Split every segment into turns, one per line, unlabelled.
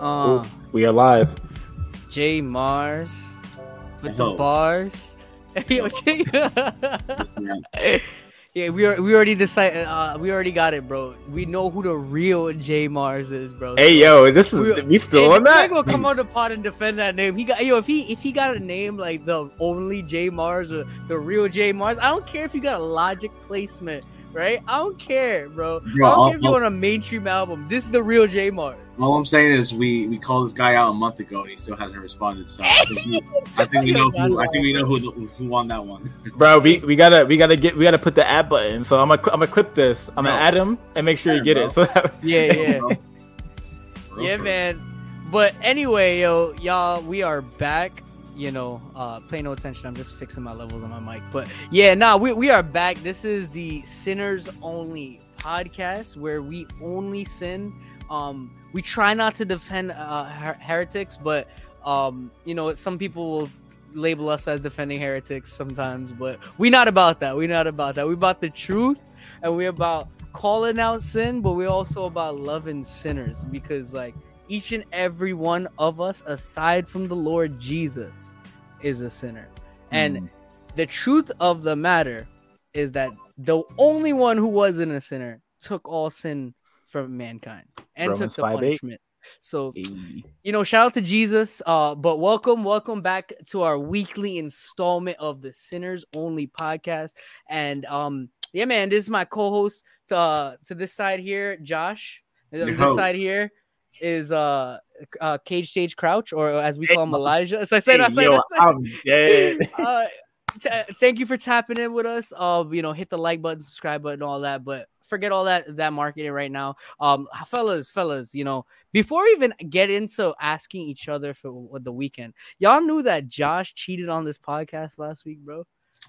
Uh,
We are live.
J Mars with the
Hello.
bars. Yo, J-
Listen,
yeah, we are, we already decided. Uh, we already got it, bro. We know who the real J Mars is, bro.
Hey yo, this is
We-
we, still on
the
that?
nigga will come on the pod and defend that name. He got yo. If he if he got a name like the only J Mars or the real J Mars, I don't care if you got a logic placement, right? I don't care, bro.
Bro,
I don't
I'll-
care if you're on a mainstream album. This is the real J Mars.
All I'm saying is we we called this guy out a month ago and he still hasn't responded. So I think we, I think we know who I think we know who who won that one.
Bro, we, we gotta we gotta get we gotta put the ad button. So I'm gonna I'm gonna clip this. I'm gonna
Bro.
add him and make sure you get
bro.
it. So that-
Yeah, yeah.
Bro. Bro,
yeah,
bro.
man. But anyway, yo, y'all, we are back. You know, uh, pay no attention. I'm just fixing my levels on my mic. But yeah, nah, we, we are back. This is the Sinners Only podcast where we only sin. Um, we try not to defend uh, her- heretics, but um, you know, some people will label us as defending heretics sometimes. But we not about that. we not about that. We about the truth, and we about calling out sin, but we're also about loving sinners because like each and every one of us, aside from the Lord Jesus, is a sinner. And
Mm.
the truth of the matter is that the only one who wasn't a sinner took all sin from mankind and
Romans
took the
5:8.
punishment. So
Hey.
you know, shout out to Jesus. Uh, but welcome, welcome back to our weekly installment of the Sinners Only podcast. And um, yeah, man, this is my co-host to uh, to this side here, Josh. Uh, This side here is uh, uh Cage Stage Crouch, or as we
Hey,
call him, Elijah. So I say
Hey,
that, say
yo,
that, say
I'm dead.
uh, t- thank you for tapping in with us. Uh, you know, hit the like button, subscribe button, all that. But forget all that that marketing right now. Um, fellas, fellas, you know, before we even get into asking each other for what the weekend, y'all knew that Josh cheated on this podcast last week, bro.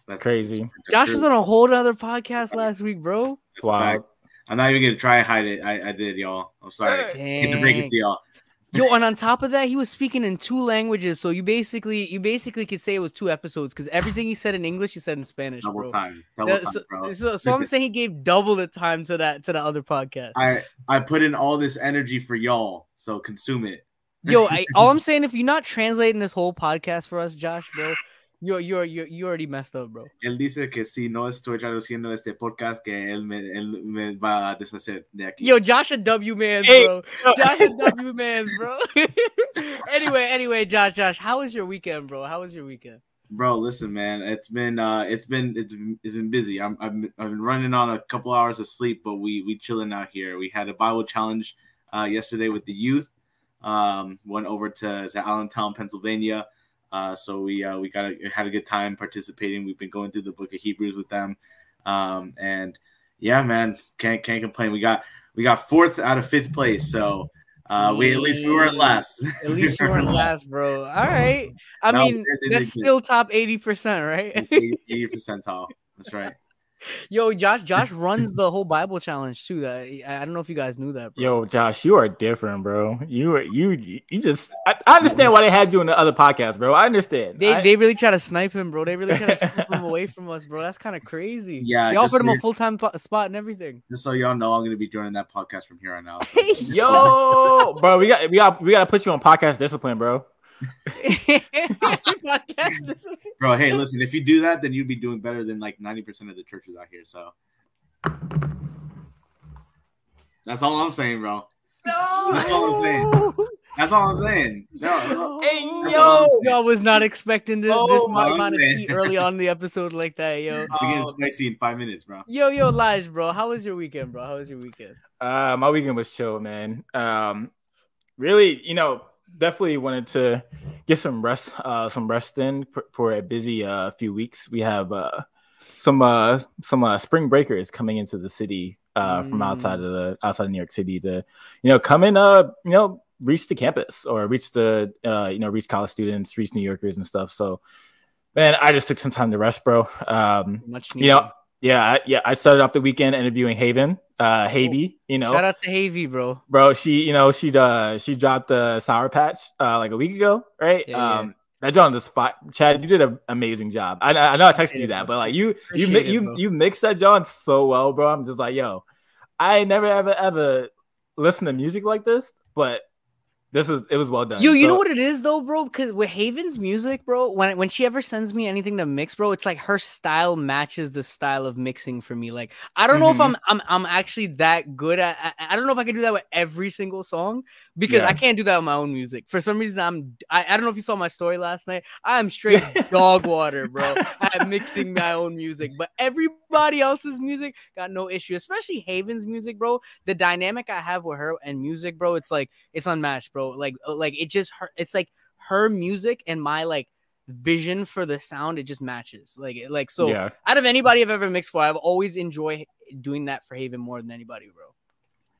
That's
Crazy.
that's
Josh
true.
was on a whole other podcast last week, bro.
That's
Wow.
I'm not even gonna try and hide it. I, I did, y'all. I'm sorry. Hate to break it to y'all.
Yo, and on top of that, he was speaking in two languages, so you basically you basically could say it was two episodes because everything he said in English, he said in Spanish,
Double
bro.
time. Double time,
so, so, so I'm saying he gave double the time to that to the other podcast.
I I put in all this energy for y'all, so consume it.
Yo, I, all I'm saying, if you're not translating this whole podcast for us, Josh, bro, you're you're you're you already messed up, bro.
Él dice que si no estoy traduciendo este podcast, que él me, él me va a deshacer de aquí.
Yo, Josh a W man,
Hey,
bro. Josh a W man, bro. anyway, anyway, Josh, Josh, how was your weekend, bro? How was your weekend?
Bro, listen, man. It's been uh, it's been it's been, it's been busy. I'm I've been, I've been running on a couple hours of sleep, but we we chilling out here. We had a Bible challenge uh, yesterday with the youth. Um, went over to, to Allentown, Pennsylvania. Uh, so we uh, we got a, had a good time participating. We've been going through the Book of Hebrews with them, um, and yeah, man, can't can't complain. We got we got fourth out of fifth place, so uh, we at least we weren't last.
At least you weren't last, bro. All right. I
No,
mean, that's still top eighty percent, right?
80 80 percentile. That's right.
Yo, Josh, Josh runs the whole Bible challenge too. That I I don't know if you guys knew that, bro.
Yo, Josh, you are different, bro. You are you you just I, I understand why they had you in the other podcast, bro. I understand.
They,
I-
they really try to snipe him, bro. They really try to snipe him away from us, bro. That's kind of crazy.
Yeah,
they
just
offered him a full time spot and everything.
Just so y'all know, I'm gonna be joining that podcast from here on out. so-
Yo, bro, we got we got we got to put you on podcast discipline, bro.
Podcast.
bro, hey, listen, if you do that, then you'd be doing better than like 90% of the churches out here. So that's all I'm saying, bro. No, That's all I'm saying. That's all I'm saying. No, no.
Hey,
That's all I'm
yo, was not expecting this,
Oh,
this amount of
man.
heat early on in the episode like that, yo.
We're getting
Um,
spicy in five minutes, bro.
Yo, yo, Lige, bro. How was your weekend, bro? How was your weekend?
Uh, my weekend was chill, man. Um, really, you know, definitely wanted to get some rest, uh, some rest in for, for a busy uh few weeks. We have uh some uh some uh spring breakers coming into the city uh from outside of the outside of New York City to you know come in uh you know reach the campus or reach the uh you know reach college students, reach New Yorkers and stuff. So man, I just took some time to rest, bro. Um,
Much
you know, yeah, I, yeah, I started off the weekend interviewing Haven, uh, Havy, you know,
Shout out to Havy, bro.
bro. She, you know, she uh, she dropped the Sour Patch uh, like a week ago, right?
Yeah, yeah.
um, that joint on the spot, Chad. You did an amazing job. I, I know I texted you that, but like you, you, mi- you,
bro.
you mixed that John so well, bro. I'm just like, yo, I never ever ever listened to music like this, but this is it was well done.
Yo, you
So-
know what it is though, bro? Because with Haven's music, bro, when when she ever sends me anything to mix, bro, it's like her style matches the style of mixing for me. Like I don't know if
Mhm.
I'm I'm I'm actually that good at. I, I don't know if I can do that with every single song because I can't do that with my own music. For some reason, I'm I, I don't know if you saw my story last night. I'm straight dog water, bro, at mixing my own music. But everybody else's music got no issue, especially Haven's music, bro. The dynamic I have with her and music, bro, it's like it's unmatched, bro. Like uh, like it just her it's like her music and my like vision for the sound, it just matches. Like it- like so
yeah.
out of anybody I've ever mixed for, I've always enjoyed doing that for Haven more than anybody, bro.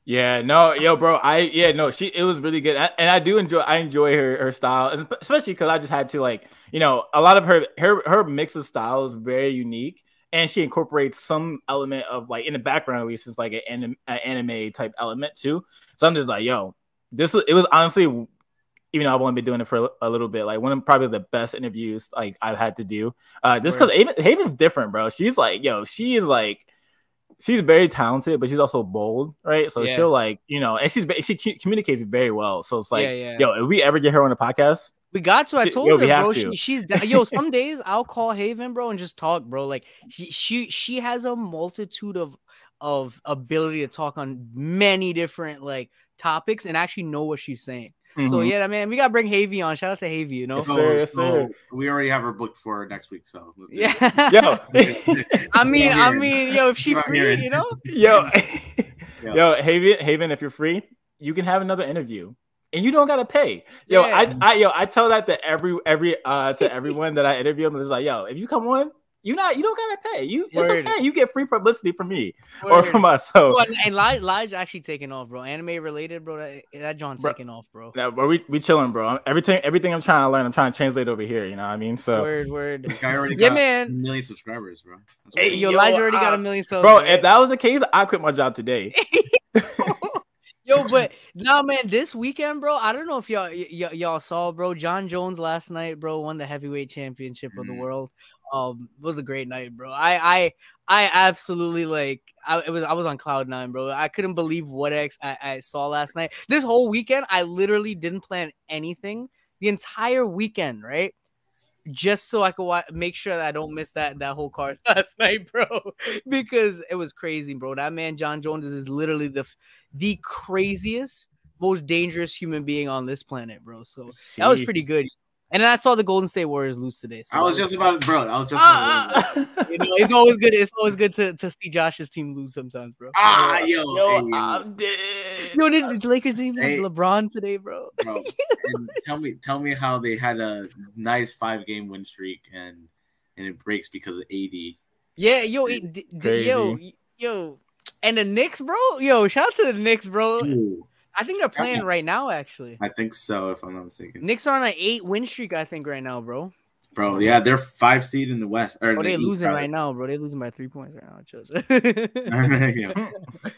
Yeah, no, yo, bro, I yeah, no, she it was really good, I- and I do enjoy I enjoy her her style, and especially because I just had to like you know a lot of her her her mix of style is very unique, and she incorporates some element of like in the background at least is like an anime, an anime type element too. So I'm just like, yo, this was it was honestly, even though I've only been doing it for a, little bit, like one of probably the best interviews like I've had to do, uh, just because Haven, Haven's different, bro. She's like, yo, she is like she's very talented, but she's also bold, right? So
Yeah.
she'll like, you know, and she's she communicates very well. So it's like,
yeah, yeah.
yo, if we ever get her on the podcast,
We got to. I told
we
her, bro. She, she's yo. Some days I'll call Haven, bro, and just talk, bro. Like she, she, she has a multitude of of ability to talk on many different like topics and actually know what she's saying. So
Mhm.
yeah, man, we gotta bring Havy on. Shout out to Havy, you know.
Yes, sir, yes, sir.
we already have her booked for next week, so let's do it.
Yeah.
yo,
I mean, I mean, yo, if she free,
here.
you know.
yo,
Yeah.
yo, Haven, Haven, if you're free, you can have another interview. And you don't gotta pay, yo. I, I, yo, I tell that to every, every, uh, to everyone that I interview. I'm just like, yo, if you come on, you not, you don't gotta pay. You, it's okay. You get free publicity from me or from us. So,
Oh, and, and Lige, Lige actually taking off, bro. Anime related, bro. That, that John
Bro.
taking off, bro.
Now, but we we chilling, bro. Everything everything I'm trying to learn, I'm trying to translate over here. You know what I mean? So,
Word, word.
The guy already
Yeah,
got a
man.
million subscribers, bro.
Hey,
Yo,
Yo,
Lige already got
uh,
a million subs,
bro,
right?
if that was the case, I quit my job today.
Yo, but nah, man, this weekend, bro. I don't know if y'all y- y- y'all saw, bro. Jon Jones last night, bro, won the heavyweight championship of the
Mhm.
world. Um, it was a great night, bro. I I I absolutely like. I it was I was on cloud nine, bro. I couldn't believe what ex I, I saw last night. This whole weekend, I literally didn't plan anything the entire weekend, right? Just so I could make sure that I don't miss that that whole card last night, bro, because it was crazy, bro. That man Jon Jones is literally the the craziest, most dangerous human being on this planet, bro. So that was pretty good. And then I saw the Golden State Warriors lose today. So
I was just about, bro. I was just. About
ah,
you know, it's always good. It's always good to, to see Josh's team lose sometimes, bro.
ah, yo,
yo,
hey,
I'm dead.
Yo, did the Lakers didn't even
Hey.
have LeBron today, bro?
bro. And tell me, tell me how they had a nice five game win streak and and it breaks because of AD.
Yeah, yo, it, d- d- yo, yo, and the Knicks, bro. Yo, shout out to the Knicks, bro.
Ooh,
I think they're playing right now, actually.
I think so, if I'm not mistaken,
Knicks are on an eight win streak, I think, right now, bro.
bro. Yeah, they're five seed in the West. Or
Oh,
the
they
East,
losing
rather.
right now, bro. They losing by three points right now.
Yeah.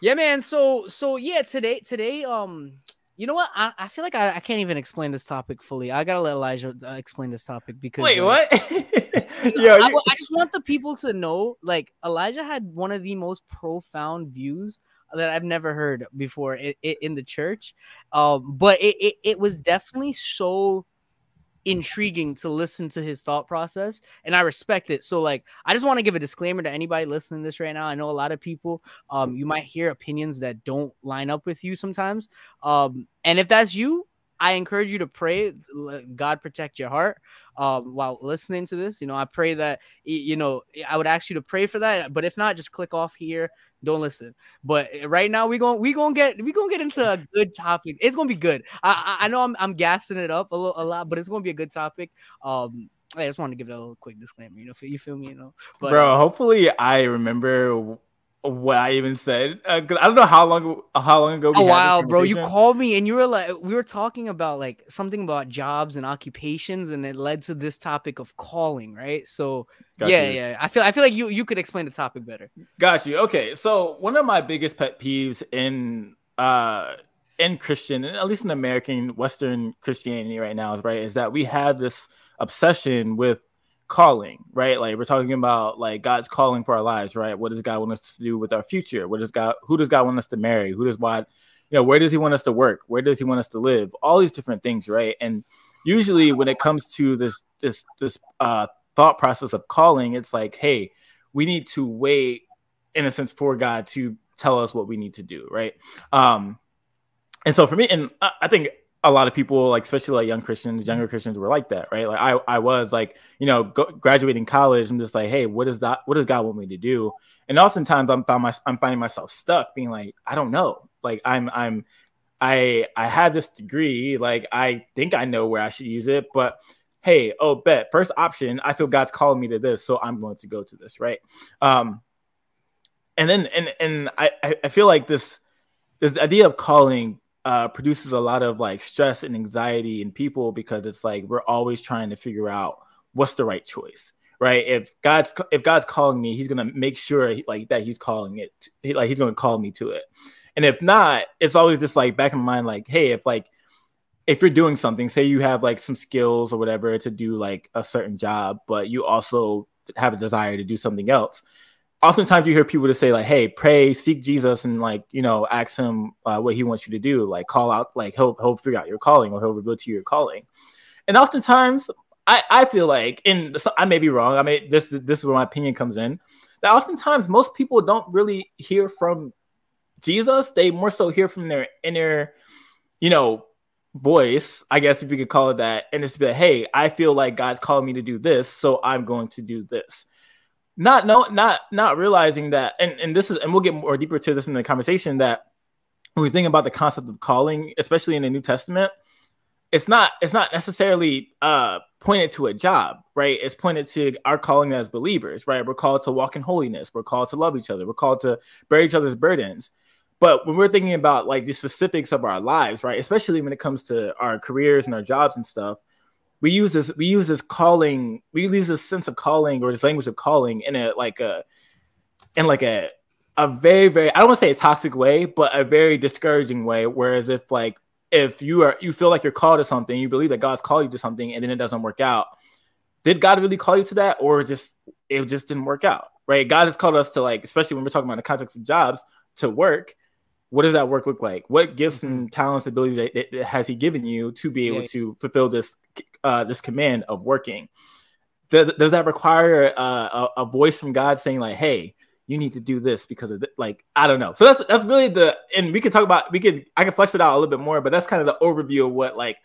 yeah, man. So, so yeah, today, today, um, you know what? I, I feel like I, I can't even explain this topic fully. I gotta let Elijah uh, explain this topic because
Wait,
like,
what?
Yo,
yo,
I, I just want the people to know, like Elijah had one of the most profound views that I've never heard before in, in the church. Um, but it, it it was definitely so intriguing to listen to his thought process, and I respect it. So, like, I just want to give a disclaimer to anybody listening to this right now. I know a lot of people, um, you might hear opinions that don't line up with you sometimes. Um, and if that's you, I encourage you to pray, God protect your heart um, while listening to this. You know, I pray that you know I would ask you to pray for that. But if not, just click off here. Don't listen. But eh, right now we going we gonna get we gonna get into a good topic. It's gonna be good. I I, know I'm I'm gassing it up a little a lot, but it's gonna be a good topic. Um, I just want to give that a little quick disclaimer. You know, you feel me? You know, but
bro.
uh,
Hopefully, I remember what I even said. Uh, I don't know how long how long ago. We
a
had this
while, bro. You called me and you were like, we were talking about like something about jobs and occupations, and it led to this topic of calling, right? So
Got
yeah,
you.
yeah. I feel I feel like you you could explain the topic better.
Got you. Okay, so one of my biggest pet peeves in uh in Christian, at least in American Western Christianity right now, is right is that we have this obsession with calling, right? Like we're talking about like God's calling for our lives, right? What does God want us to do with our future? What does God who does God want us to marry? Who does God you know, where does he want us to work? Where does he want us to live? All these different things, right? And usually when it comes to this this this uh, thought process of calling, it's like, hey, we need to wait in a sense for God to tell us what we need to do, right? Um, and so for me, and I think a lot of people, like especially like young Christians, younger Christians, were like that, right? Like I, I was like, you know, go, graduating college, I'm just like, hey, what is that? What does God want me to do? And oftentimes, I'm found my, I'm finding myself stuck, being like, I don't know. Like I'm, I'm, I, I have this degree, like I think I know where I should use it, but hey, oh, bet first option, I feel God's calling me to this, so I'm going to go to this, right? Um, and then and and I I feel like this this idea of calling uh, produces a lot of like stress and anxiety in people because it's like we're always trying to figure out what's the right choice right? If god's if god's calling me he's gonna make sure like that he's calling it he, like he's gonna call me to it. And if not it's always just like back in my mind like hey if like if you're doing something say you have like some skills or whatever to do like a certain job but you also have a desire to do something else oftentimes you hear people to say like hey pray seek jesus and like you know ask him uh, what he wants you to do like call out like he'll, he'll figure out your calling or he'll reveal to you your calling. And oftentimes i i feel like and i may be wrong i mean this this is where my opinion comes in that oftentimes most people don't really hear from jesus. They more so hear from their inner you know voice i guess if you could call it that and it's like hey i feel like god's calling me to do this so i'm going to do this not no not not realizing that and, and this is and we'll get more deeper to this in the conversation that when we think about the concept of calling especially in the new testament it's not it's not necessarily uh pointed to a job right? It's pointed to our calling as believers right? We're called to walk in holiness. We're called to love each other. We're called to bear each other's burdens. But when we're thinking about like the specifics of our lives right? Especially when it comes to our careers and our jobs and stuff we use this we use this calling we use this sense of calling or this language of calling in a like a in like a a very very I don't want to say a toxic way, but a very discouraging way. Whereas if like if you are you feel like you're called to something, you believe that God's called you to something, and then it doesn't work out, did God really call you to that, or just it just didn't work out? Right? God has called us to like, especially when we're talking about the context of jobs, to work. What does that work look like? What gifts mm-hmm. and talents, abilities that, that has He given you to be able yeah. to fulfill this uh, this command of working. Does, does that require uh, a, a, voice from God saying like, "Hey, you need to do this because of like I don't know." So that's that's really the and we could talk about we could I can flesh it out a little bit more, but that's kind of the overview of what like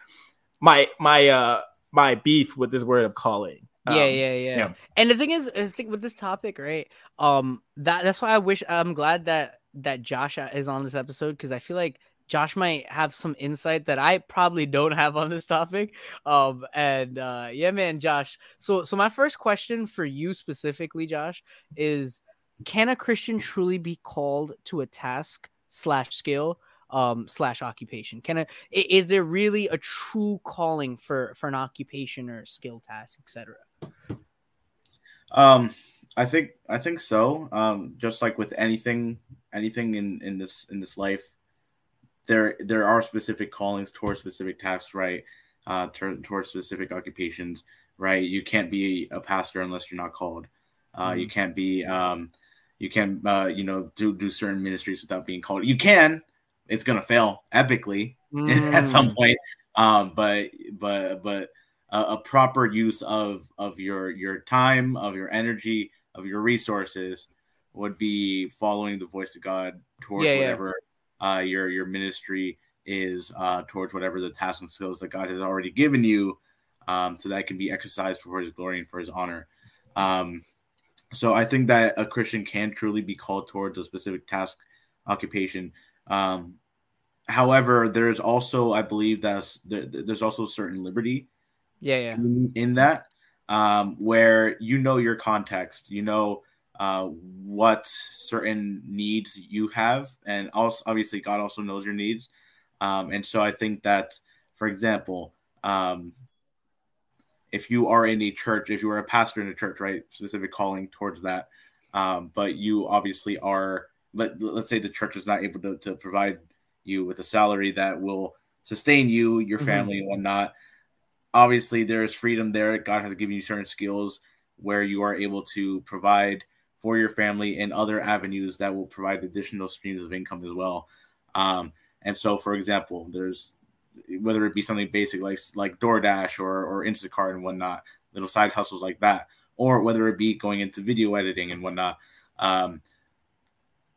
my my uh my beef with this word of calling.
Um, yeah, yeah, yeah, yeah. And the thing is, I think with this topic, right? Um, that that's why I wish I'm glad that that Josh is on this episode because I feel like Josh might have some insight that I probably don't have on this topic. Um, and uh, yeah, man, Josh. So, so my first question for you specifically, Josh, is: Can a Christian truly be called to a task slash skill um, slash occupation? Can a is there really a true calling for for an occupation or skill task, etc.?
Um, I think I think so. Um, just like with anything, anything in in this in this life there there are specific callings towards specific tasks, right? Uh, towards specific occupations, right? You can't be a pastor unless you're not called. Uh, mm-hmm. You can't be, um, you can, uh, you know, do do certain ministries without being called. You can. It's gonna fail epically mm. at some mm. point, um, but but but a, a proper use of of your your time, of your energy, of your resources would be following the voice of God towards yeah, whatever yeah uh, your your ministry is uh, towards whatever the tasks and skills that God has already given you, um, so that can be exercised for His glory and for His honor. Um, so I think that a Christian can truly be called towards a specific task occupation. Um, however, there's also, I believe, that there's also certain liberty.
Yeah, yeah.
In, in that, um, where you know your context, you know uh, what certain needs you have, and also obviously God also knows your needs. Um, and so I think that, for example, um, if you are in a church, if you are a pastor in a church, right, specific calling towards that, um, but you obviously are, let, let's say the church is not able to, to provide you with a salary that will sustain you, your mm-hmm. family, mm-hmm. and whatnot. Obviously, there is freedom there. God has given you certain skills where you are able to provide for your family and other avenues that will provide additional streams of income as well. Um, And so, for example, there's whether it be something basic like like DoorDash or or Instacart and whatnot, little side hustles like that, or whether it be going into video editing and whatnot. Um,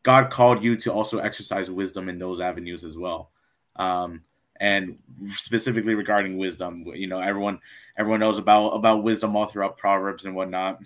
God called you to also exercise wisdom in those avenues as well. Um, and specifically regarding wisdom, you know, everyone everyone knows about about wisdom all throughout Proverbs and whatnot,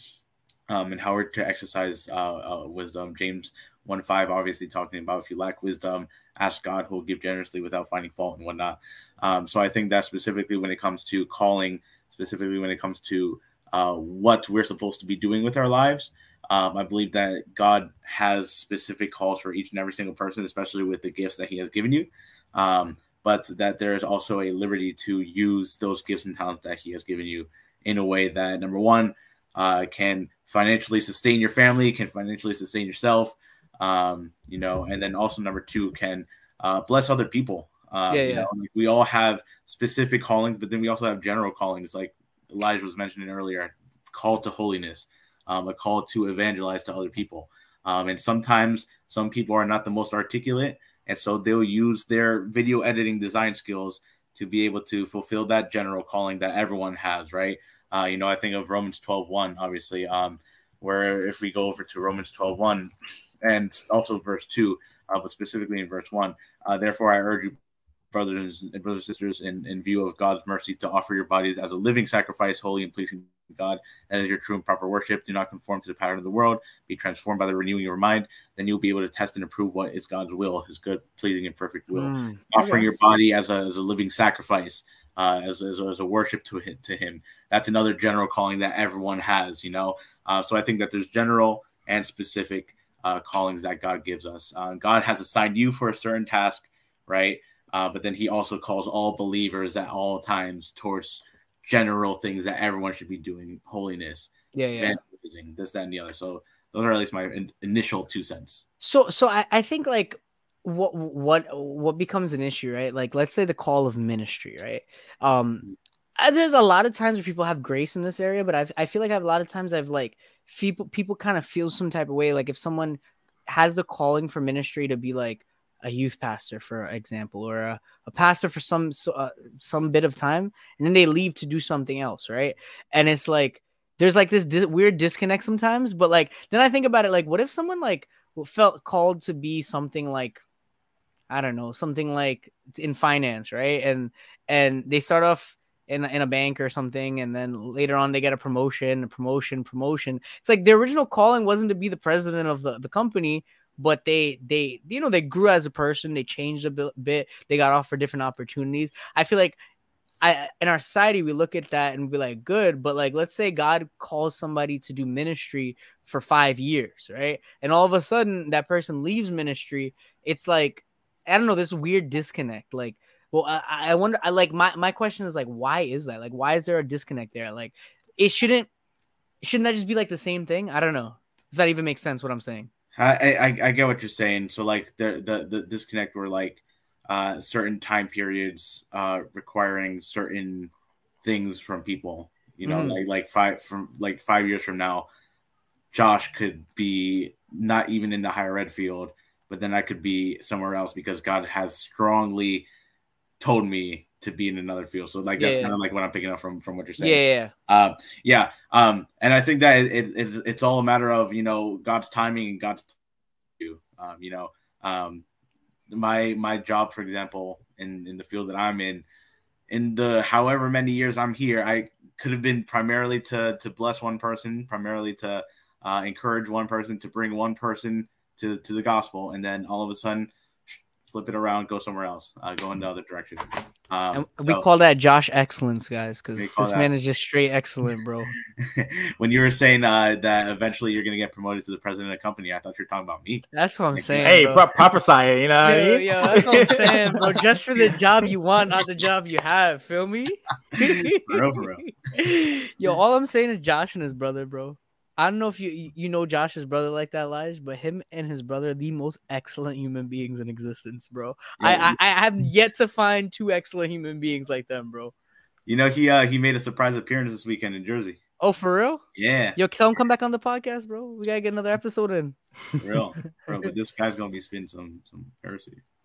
um, and how to exercise uh, uh, wisdom. James one five obviously talking about if you lack wisdom, ask God who will give generously without finding fault and whatnot. Um, so I think that specifically when it comes to calling, specifically when it comes to uh, what we're supposed to be doing with our lives, um, I believe that God has specific calls for each and every single person, especially with the gifts that He has given you. Um, but that there is also a liberty to use those gifts and talents that He has given you in a way that, number one, uh, can financially sustain your family, can financially sustain yourself, um, you know, and then also number two, can uh, bless other people. Um, yeah, yeah. Know, like we all have specific callings, but then we also have general callings, like Elijah was mentioning earlier, call to holiness um, a call to evangelize to other people. Um, and sometimes some people are not the most articulate, and so they'll use their video editing design skills to be able to fulfill that general calling that everyone has, right? Uh, you know, I think of Romans 12 1, obviously, um, where if we go over to Romans 12 1 and also verse 2, uh, but specifically in verse 1, uh, therefore I urge you, brothers and brothers and sisters, in, in view of God's mercy, to offer your bodies as a living sacrifice, holy and pleasing to God as your true and proper worship. Do not conform to the pattern of the world. Be transformed by the renewing of your mind. Then you'll be able to test and approve what is God's will, His good, pleasing, and perfect will. Mm, Offering your body as a, as a living sacrifice, uh, as, as, as, a worship to him, to Him. That's another general calling that everyone has. You know, uh, so I think that there's general and specific uh, callings that God gives us. Uh, God has assigned you for a certain task, right? Uh, but then He also calls all believers at all times towards general things that everyone should be doing holiness
yeah yeah
this that and the other so those are at least my in- initial two cents
so so I, I think like what what what becomes an issue right like let's say the call of ministry right um mm-hmm. there's a lot of times where people have grace in this area but I've, i feel like I've, a lot of times i've like people people kind of feel some type of way like if someone has the calling for ministry to be like a youth pastor, for example, or a, a pastor for some uh, some bit of time, and then they leave to do something else, right? And it's like there's like this dis- weird disconnect sometimes, but like then I think about it, like what if someone like felt called to be something like I don't know, something like in finance, right? And and they start off in in a bank or something, and then later on they get a promotion, promotion, promotion. It's like the original calling wasn't to be the president of the, the company, but they they you know they grew as a person they changed a bit they got offered different opportunities i feel like i in our society we look at that and be like good but like let's say god calls somebody to do ministry for five years right and all of a sudden that person leaves ministry it's like i don't know this weird disconnect like well i, I wonder i like my, my question is like why is that like why is there a disconnect there like it shouldn't shouldn't that just be like the same thing i don't know if that even makes sense what i'm saying
I, I, I get what you're saying. So like the the, the disconnect were like uh, certain time periods uh, requiring certain things from people. You know, mm. like like five from like five years from now, Josh could be not even in the higher ed field, but then I could be somewhere else because God has strongly told me to be in another field. So like that's yeah, kind of like what I'm picking up from from what you're saying.
Yeah,
yeah, um, yeah. Um, and I think that it, it, it's all a matter of you know God's timing and God's you. Um, you know, um, my my job, for example, in in the field that I'm in, in the however many years I'm here, I could have been primarily to to bless one person, primarily to uh, encourage one person, to bring one person to to the gospel, and then all of a sudden flip it around, go somewhere else, uh, go in the other direction.
Um, so, we call that Josh excellence, guys, because this that. man is just straight excellent, bro.
when you were saying uh, that eventually you're gonna get promoted to the president of the company, I thought you were talking about me.
That's what I'm saying.
Hey, pro- prophesy, you know.
Yo, yo, that's what I'm saying, bro. Just for the job you want, not the job you have. Feel me? for real, for real. Yo, all I'm saying is Josh and his brother, bro. I don't know if you you know Josh's brother like that, Lige, but him and his brother are the most excellent human beings in existence, bro. Yeah, I, I, I have yet to find two excellent human beings like them, bro.
You know, he uh he made a surprise appearance this weekend in Jersey.
Oh, for real?
Yeah.
Yo, tell him come back on the podcast, bro. We gotta get another episode in.
Real, bro. But this guy's gonna be spitting some some heresy.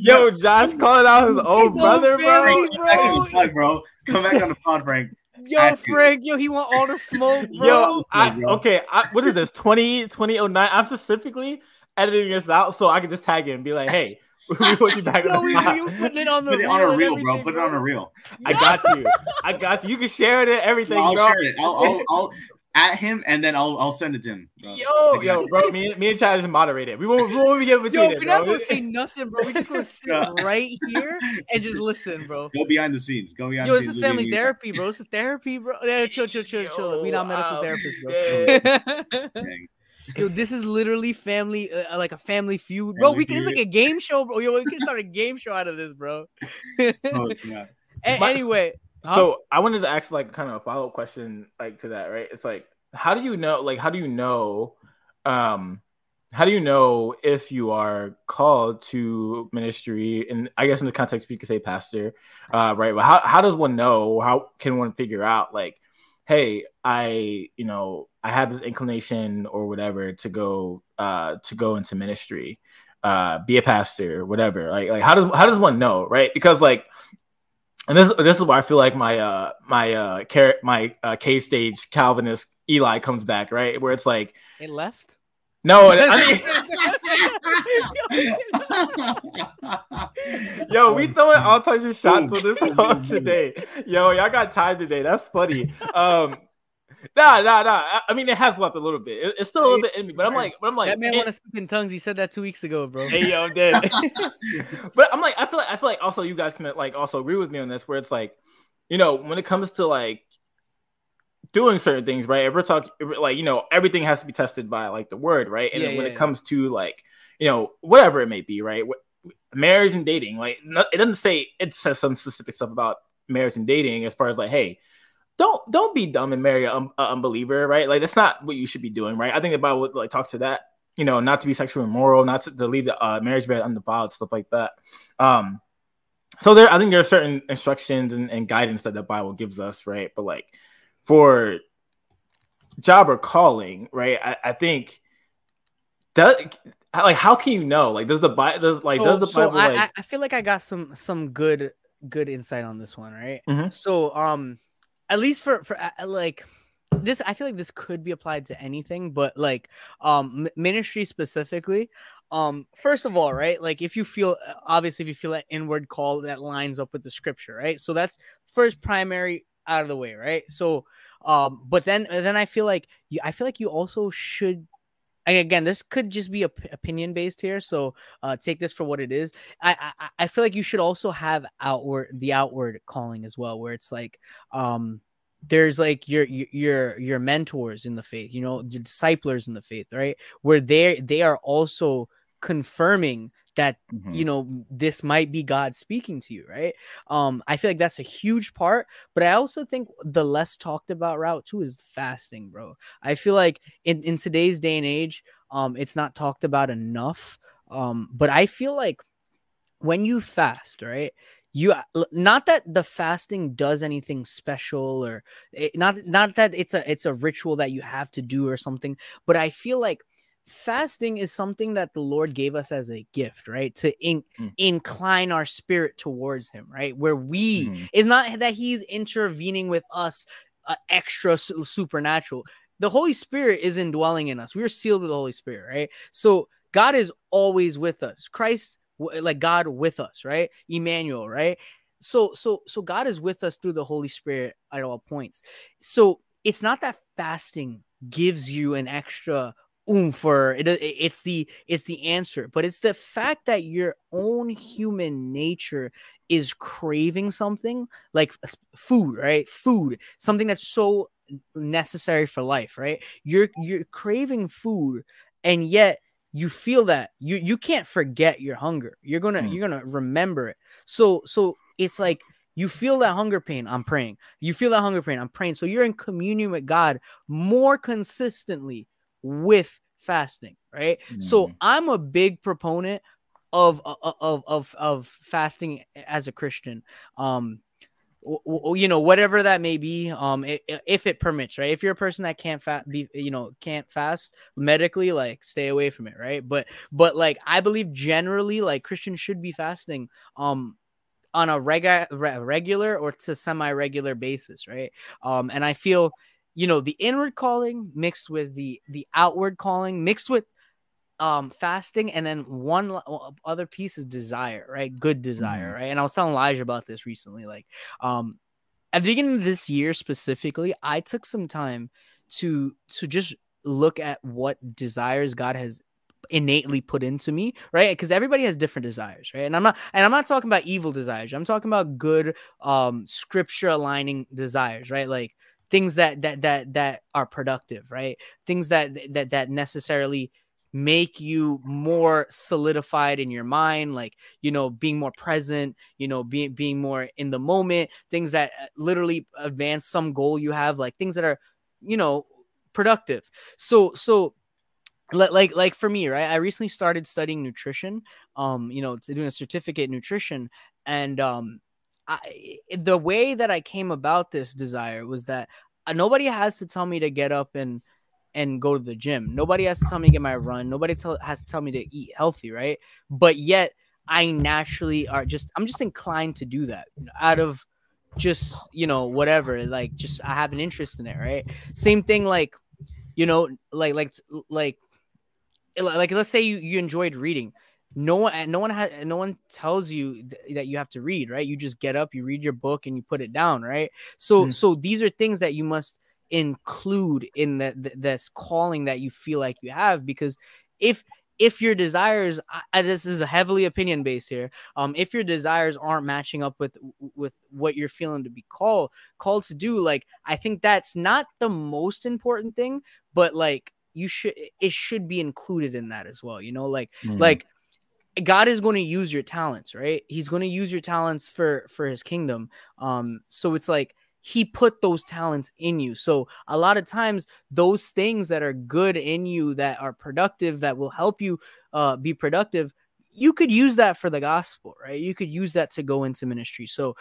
Yo, Josh calling out his old brother, bro.
Come back on the pod, bro. Come back on the pod, Frank.
Yo,
Had to.
Frank, yo, he want all the smoke, bro.
Yo, I, okay, I, what is this? 20, 2009? I'm specifically editing this out so I can just tag him and be like, hey, we put you back
Yo,
on the pod.
you putting it on the
Put it on a reel, bro. Put it on a reel.
I got you. I got you. You can share it and everything.
I'll
bro.
share it. I'll, I'll, I'll at him and then I'll I'll send it to him. bro.
Yo,
Like,
yo, bro, me, me and Chad just moderated. We won't, we won't be getting
Yo,
between
we're
it,
not gonna say nothing, bro. We're just gonna sit right here and just listen, bro.
Go behind the scenes. Go behind
Yo,
the
this
scenes.
is
Look at
family
me.
therapy, bro. This is therapy, bro. Yeah, chill, chill, chill, chill. We not medical
Yo,
therapists, bro.
Dang.
Yo, this is literally family, uh, like a family feud, bro.
Family
we can, it's like a game show, bro. Yo, we can start a game show out of this, bro.
No, it's not.
A- anyway,
So I wanted to ask like kind of a follow up question like to that, right? It's like how do you know like how do you know um how do you know if you are called to ministry and I guess in the context we could say pastor, uh right? But how how does one know how can one figure out like hey, I you know, I have this inclination or whatever to go uh to go into ministry, uh be a pastor, whatever. Like like how does how does one know, right? Because like and this this is where I feel like my uh my uh car- my uh cage stage Calvinist Eli comes back right where it's like
it left.
no I mean yo we throwing all types of shots
Boom.
on this song today yo y'all got tied today that's funny um nah nah nah I- mean it has left a little bit It- it's still a little bit in me but I'm like but I'm like
that man want to speak in tongues. He said that two weeks ago, bro.
Hey yo, I'm dead. but I'm like, I feel like I feel like also you guys can like also agree with me on this, where it's like, you know, when it comes to like doing certain things, right? If we're talking like, you know, everything has to be tested by like the word, right? And
Yeah,
then when
yeah,
it comes to like, you know, whatever it may be, right? Marriage and dating, like it doesn't say it says some specific stuff about marriage and dating as far as like, hey, don't don't be dumb and marry an unbeliever, right? Like that's not what you should be doing, right? I think the Bible like talks to that, you know, not to be sexually immoral, not to, to leave the uh, marriage bed undefiled, stuff like that. Um, so there, I think there are certain instructions and, and guidance that the Bible gives us, right? But like for job or calling, right? I, I think that like how can you know? Like does the Bible does like
So-
does the
so
Bible
I,
like
I, feel like I got some some good good insight on this one, right?
Mhm.
So um, at least for for uh, like this, I feel like this could be applied to anything, but like um ministry specifically. Um, first of all, right, like if you feel obviously if you feel that inward call that lines up with the scripture, right? So that's first primary out of the way, right? So um, but then then I feel like you I feel like you also should and again, this could just be op- opinion based here, so uh, take this for what it is. I, I I feel like you should also have outward the outward calling as well, where it's like um there's like your your your mentors in the faith, you know, your disciplers in the faith, right? Where they they are also confirming that
Mhm.
you know this might be god speaking to you right? Um i feel like that's a huge part but i also think the less talked about route too is fasting bro. I feel like in in today's day and age um it's not talked about enough. Um but i feel like when you fast right you not that the fasting does anything special or it, not not that it's a it's a ritual that you have to do or something but i feel like fasting is something that the lord gave us as a gift right? To in,
Mm.
incline our spirit towards him right? Where we
Mhm.
it's not that he's intervening with us uh, extra su- supernatural. The holy spirit is indwelling in us. We are sealed with the holy spirit right? So god is always with us. Christ like god with us right? Emmanuel right? So so so god is with us through the holy spirit at all points. So it's not that fasting gives you an extra oomph or it, it- it's the it's the answer but it's the fact that your own human nature is craving something like food right? Food something that's so necessary for life right? You're you're craving food and yet you feel that you you can't forget your hunger. You're gonna
Mm.
you're gonna remember it. So so it's like you feel that hunger pain i'm praying. You feel that hunger pain i'm praying. So you're in communion with god more consistently with fasting right? So
Mm.
i'm a big proponent of of of of, of fasting as a christian. Um you know whatever that may be um if it permits right? If you're a person that can't fast be you know can't fast medically like stay away from it right? But but like i believe generally like christians should be fasting um on a regu- regular or to semi-regular basis right? Um and i feel you know the inward calling mixed with the the outward calling mixed with um fasting and then one other piece is desire right? Good desire mm-hmm. right? And i was telling elijah about this recently like um at the beginning of this year specifically i took some time to to just look at what desires god has innately put into me right? Because everybody has different desires right? And i'm not and i'm not talking about evil desires. I'm talking about good um scripture aligning desires right? Like things that that that that are productive right? Things that that that necessarily make you more solidified in your mind like you know being more present you know being being more in the moment things that uh, literally advance some goal you have like things that are you know productive. So so like like for me right i recently started studying nutrition. Um you know doing a certificate in nutrition and um I, the way that i came about this desire was that uh, nobody has to tell me to get up and and go to the gym. Nobody has to tell me to get my run. Nobody tell, has to tell me to eat healthy, right? But yet I naturally are just I'm just inclined to do that out of just you know whatever like just I have an interest in it, right? Same thing like you know like like like like let's say you you enjoyed reading no one no one has no one tells you th- that you have to read right you just get up you read your book and you put it down right so mm. so these are things that you must include in the, the, this calling that you feel like you have because if if your desires I, this is a heavily opinion based here um if your desires aren't matching up with with what you're feeling to be called called to do like i think that's not the most important thing but like you should it should be included in that as well you know like mm-hmm. like God is going to use your talents, right? He's going to use your talents for for his kingdom. Um so it's like he put those talents in you. So a lot of times those things that are good in you that are productive that will help you uh, be productive, you could use that for the gospel, right? You could use that to go into ministry. So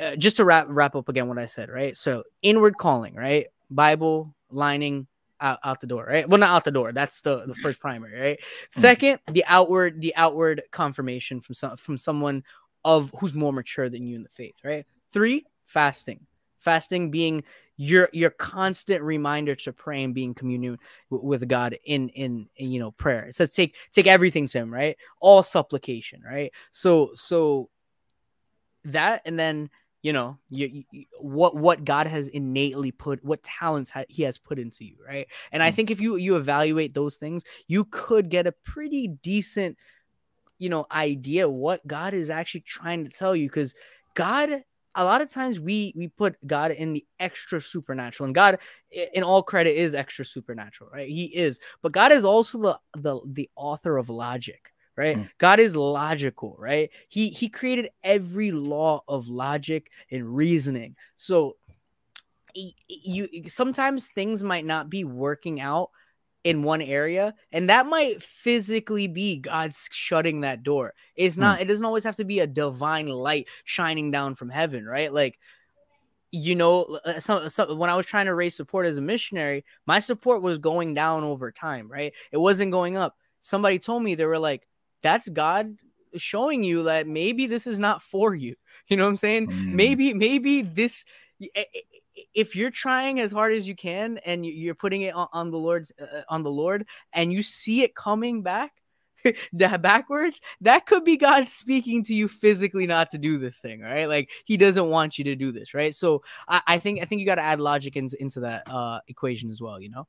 uh, just to wrap wrap up again what I said, right? So inward calling, right? Bible lining out, out the door, right? Well, not out the door. That's the the first primary, right? Hmm. Second, the outward the outward confirmation from some from someone of who's more mature than you in the faith, right? Three, fasting fasting being your your constant reminder to pray and being communion with God in, in, in you know prayer. It says take take everything to Him, right? All supplication, right? So so that and then you know you, you, what what God has innately put what talents ha- He has put into you, right? And I mm. think if you you evaluate those things, you could get a pretty decent you know idea what God is actually trying to tell you because God a lot of times we we put God in the extra supernatural, and God, in all credit, is extra supernatural, right? He is, but God is also the the the author of logic, right? Mm. God is logical, right? He he created every law of logic and reasoning. So you sometimes things might not be working out in one area and that might physically be god's shutting that door it's not mm. it doesn't always have to be a divine light shining down from heaven right like you know some, some, when i was trying to raise support as a missionary my support was going down over time right it wasn't going up somebody told me they were like that's god showing you that maybe this is not for you you know what i'm saying mm. maybe maybe this if you're trying as hard as you can and you're putting it on, the Lord's uh, on the Lord and you see it coming back backwards, that could be God speaking to you physically not to do this thing, right? Like He doesn't want you to do this, right? So I, I think I think you got to add logic in, into that uh, equation as well, you know.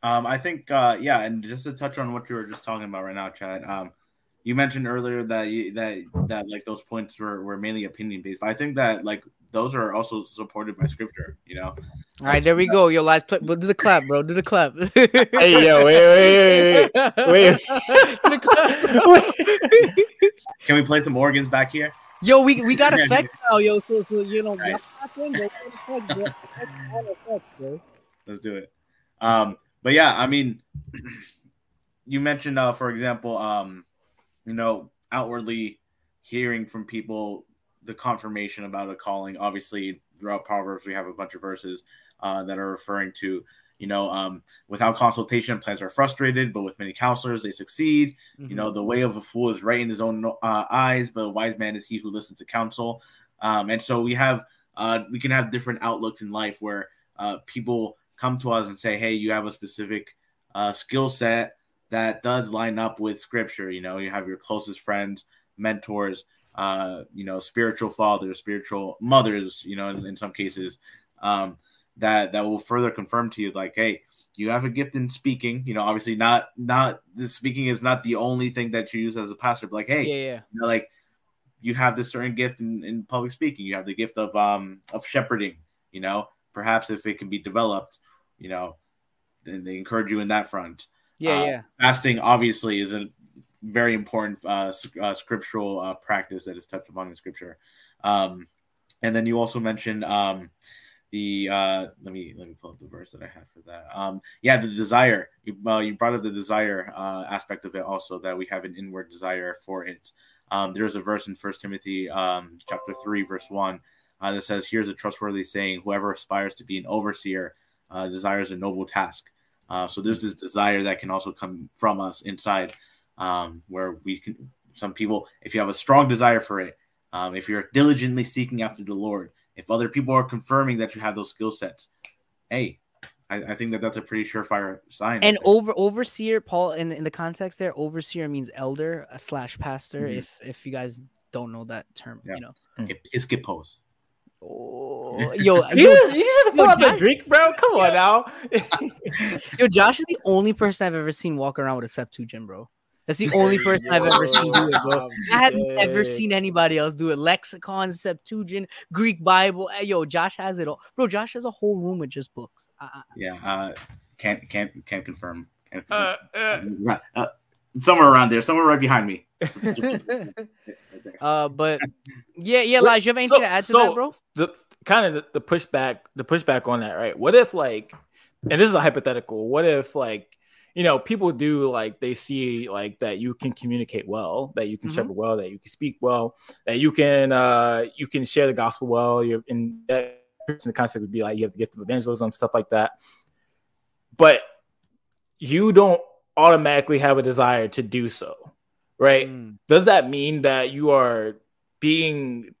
Um, I think, uh, yeah, and just to touch on what you were just talking about right now, Chad. Um, you mentioned earlier that you, that that like those points were, were mainly opinion based, but I think that like those are also supported by scripture, you know.
All right, there we go. Your last play. Do the clap, bro. Do the clap.
hey, yo, wait, wait, wait, wait.
wait. Can we play some organs back here?
Yo, we, we got effects now, yo. So, so you know,
nice. let's do it. Um, but yeah, I mean, you mentioned, uh, for example, um, you know, outwardly hearing from people the confirmation about a calling. Obviously, throughout Proverbs, we have a bunch of verses uh, that are referring to, you know, um, without consultation, plans are frustrated, but with many counselors, they succeed. Mm-hmm. You know, the way of a fool is right in his own uh, eyes, but a wise man is he who listens to counsel. Um, and so we have, uh, we can have different outlooks in life where uh, people come to us and say, hey, you have a specific uh, skill set that does line up with scripture. You know, you have your closest friends, mentors, uh, you know, spiritual fathers, spiritual mothers, you know, in, in some cases, um, that that will further confirm to you, like, hey, you have a gift in speaking. You know, obviously not not the speaking is not the only thing that you use as a pastor, but like, hey,
yeah, yeah.
You know, like you have this certain gift in, in public speaking. You have the gift of um of shepherding. You know, perhaps if it can be developed, you know, then they encourage you in that front.
Yeah, uh, yeah.
Fasting obviously is a very important uh, uh, scriptural uh, practice that is touched upon in scripture. Um, and then you also mentioned um, the uh, let me let me pull up the verse that I have for that. Um, yeah, the desire. You you brought up the desire uh, aspect of it also that we have an inward desire for it. Um, there's a verse in First Timothy um, chapter three verse one uh, that says, "Here's a trustworthy saying: Whoever aspires to be an overseer uh, desires a noble task." Uh, so there's this desire that can also come from us inside, um, where we can. Some people, if you have a strong desire for it, um, if you're diligently seeking after the Lord, if other people are confirming that you have those skill sets, hey, I, I, think that that's a pretty surefire sign.
And over overseer, Paul, in in the context there, overseer means elder slash pastor. Mm-hmm. If if you guys don't know that term, yeah. you know,
episkopos.
Oh, yo,
you, yo, just, you just pull out the Greek, bro. Come on now.
yo, Josh is the only person I've ever seen walk around with a Septuagint, bro. That's the only person I've ever seen do it, bro. I haven't ever seen anybody else do it. Lexicon, Septuagint, Greek Bible. Hey, yo, Josh has it all, bro. Josh has a whole room with just books.
Uh, yeah, uh, can't can't can't confirm. Can't confirm. Uh, uh, uh somewhere around there, somewhere right behind me.
uh, but yeah, yeah, Lige, you have anything so, to add to so that, bro?
The kind of the, the pushback, the pushback on that, right? What if like, and this is a hypothetical. What if like, you know, people do like they see like that you can communicate well, that you can mm-hmm. shepherd well, that you can speak well, that you can uh you can share the gospel well. You're in that person. the concept would be like you have the gift of evangelism, stuff like that. But you don't automatically have a desire to do so, right? Mm. Does that mean that you are being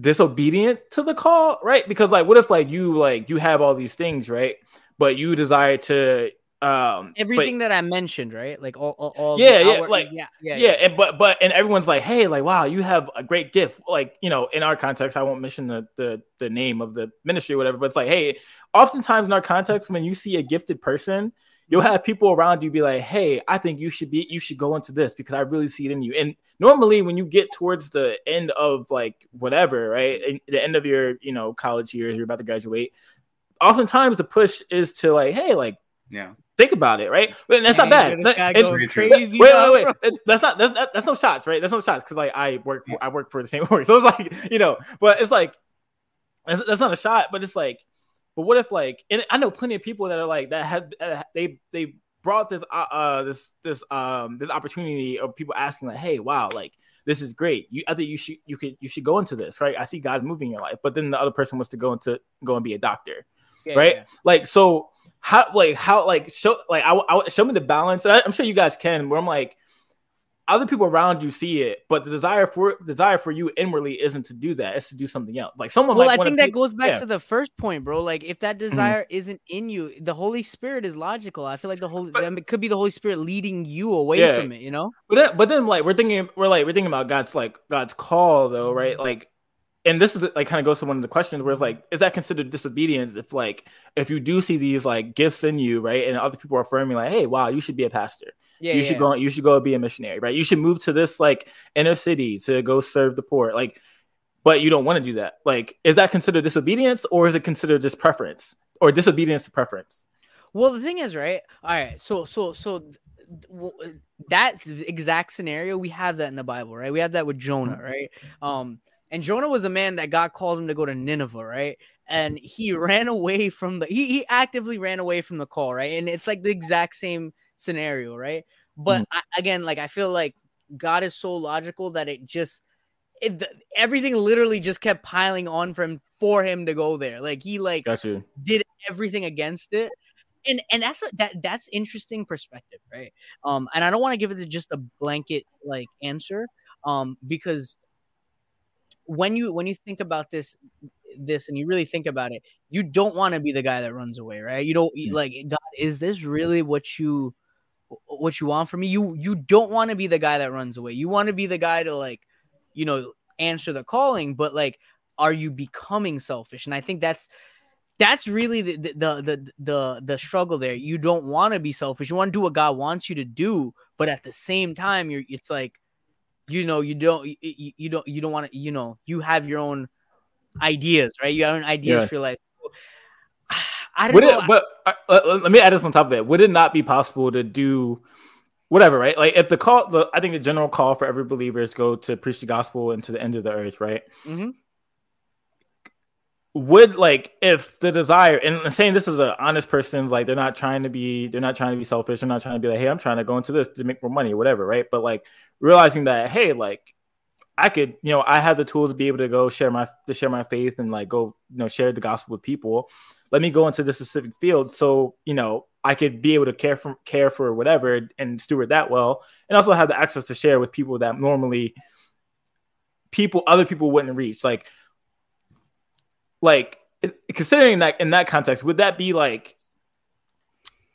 disobedient to the call, right? Because like, what if like you like you have all these things, right? But you desire to um
everything but, that I mentioned, right? Like all, all, all
yeah, yeah, outward, like yeah, yeah, yeah, yeah. And, but but and everyone's like, hey, like wow, you have a great gift. Like you know, in our context, I won't mention the the the name of the ministry or whatever, but it's like, hey, oftentimes in our context, when you see a gifted person, you'll have people around you be like, "Hey, I think you should be you should go into this because I really see it in you." And normally, when you get towards the end of like whatever, right, the end of your you know college years, you're about to graduate. Oftentimes, the push is to like, "Hey, like,
yeah."
Think about it, right? But that's not bad. That, it, crazy wait, wait, wait, wait. That's not that's, that's no shots, right? That's no shots because like I work for I work for the same work, so it's like you know, but it's like that's, that's not a shot, but it's like but what if like, and I know plenty of people that are like that have uh, they they brought this uh, uh this this um this opportunity of people asking like, hey, wow, like this is great. You I think you should you could you should go into this, right? I see God moving your life, but then the other person wants to go into go and be a doctor, yeah, right? Yeah. Like so how like how like show like I, I show me the balance. I'm sure you guys can. Where I'm like other people around you see it, but the desire for desire for you inwardly isn't to do that. It's to do something else. Like someone.
Well,
I
think that goes back yeah. to the first point, bro. Like if that mm-hmm. desire mm-hmm. isn't in you, the Holy Spirit is logical. I feel like the Holy but, it could be the Holy Spirit leading you away yeah. from it. You know.
But then, but then like we're thinking we're like we're thinking about God's like God's call though, right? Like and this is like kind of goes to one of the questions where it's like, is that considered disobedience if like if you do see these like gifts in you, right, and other people are affirming like, hey, wow, you should be a pastor, yeah, you yeah. should go, you should go be a missionary, right? You should move to this like inner city to go serve the poor, like, but you don't want to do that. Like, is that considered disobedience or is it considered just preference or disobedience to preference?
Well, the thing is, right? All right, so so so that's exact scenario we have that in the Bible, right? We have that with Jonah, mm-hmm. right? Um and Jonah was a man that God called him to go to Nineveh, right? And he ran away from the he, he actively ran away from the call, right? And it's like the exact same scenario, right? But mm. I, again, like I feel like God is so logical that it just it, everything literally just kept piling on for him for him to go there. Like he like did everything against it. And and that's what that that's interesting perspective, right? Um and I don't want to give it just a blanket like answer um because when you when you think about this this and you really think about it, you don't want to be the guy that runs away, right? You don't
Mm.
like God, is this really what you what you want from me? You you don't want to be the guy that runs away. You want to be the guy to like, you know, answer the calling, but like are you becoming selfish? And I think that's that's really the the the the the, struggle there. You don't want to be selfish. You want to do what God wants you to do, but at the same time you're it's like you know, you don't you, you don't you don't want to, you know, you have your own ideas, right? You have own ideas
Yeah.
for your life. I know.
it, but uh, let, let me add this on top of it. Would it not be possible to do whatever, right? Like if the call, the, I think the general call for every believer is go to preach the gospel into the end of the earth, right?
Mhm.
Would like if the desire and I'm saying this is an honest person's like they're not trying to be they're not trying to be selfish they're not trying to be like hey I'm trying to go into this to make more money or whatever right but like realizing that hey like I could you know I have the tools to be able to go share my to share my faith and like go you know share the gospel with people. Let me go into this specific field so you know I could be able to care for care for whatever and steward that well and also have the access to share with people that normally people other people wouldn't reach. Like like considering that in that context would that be like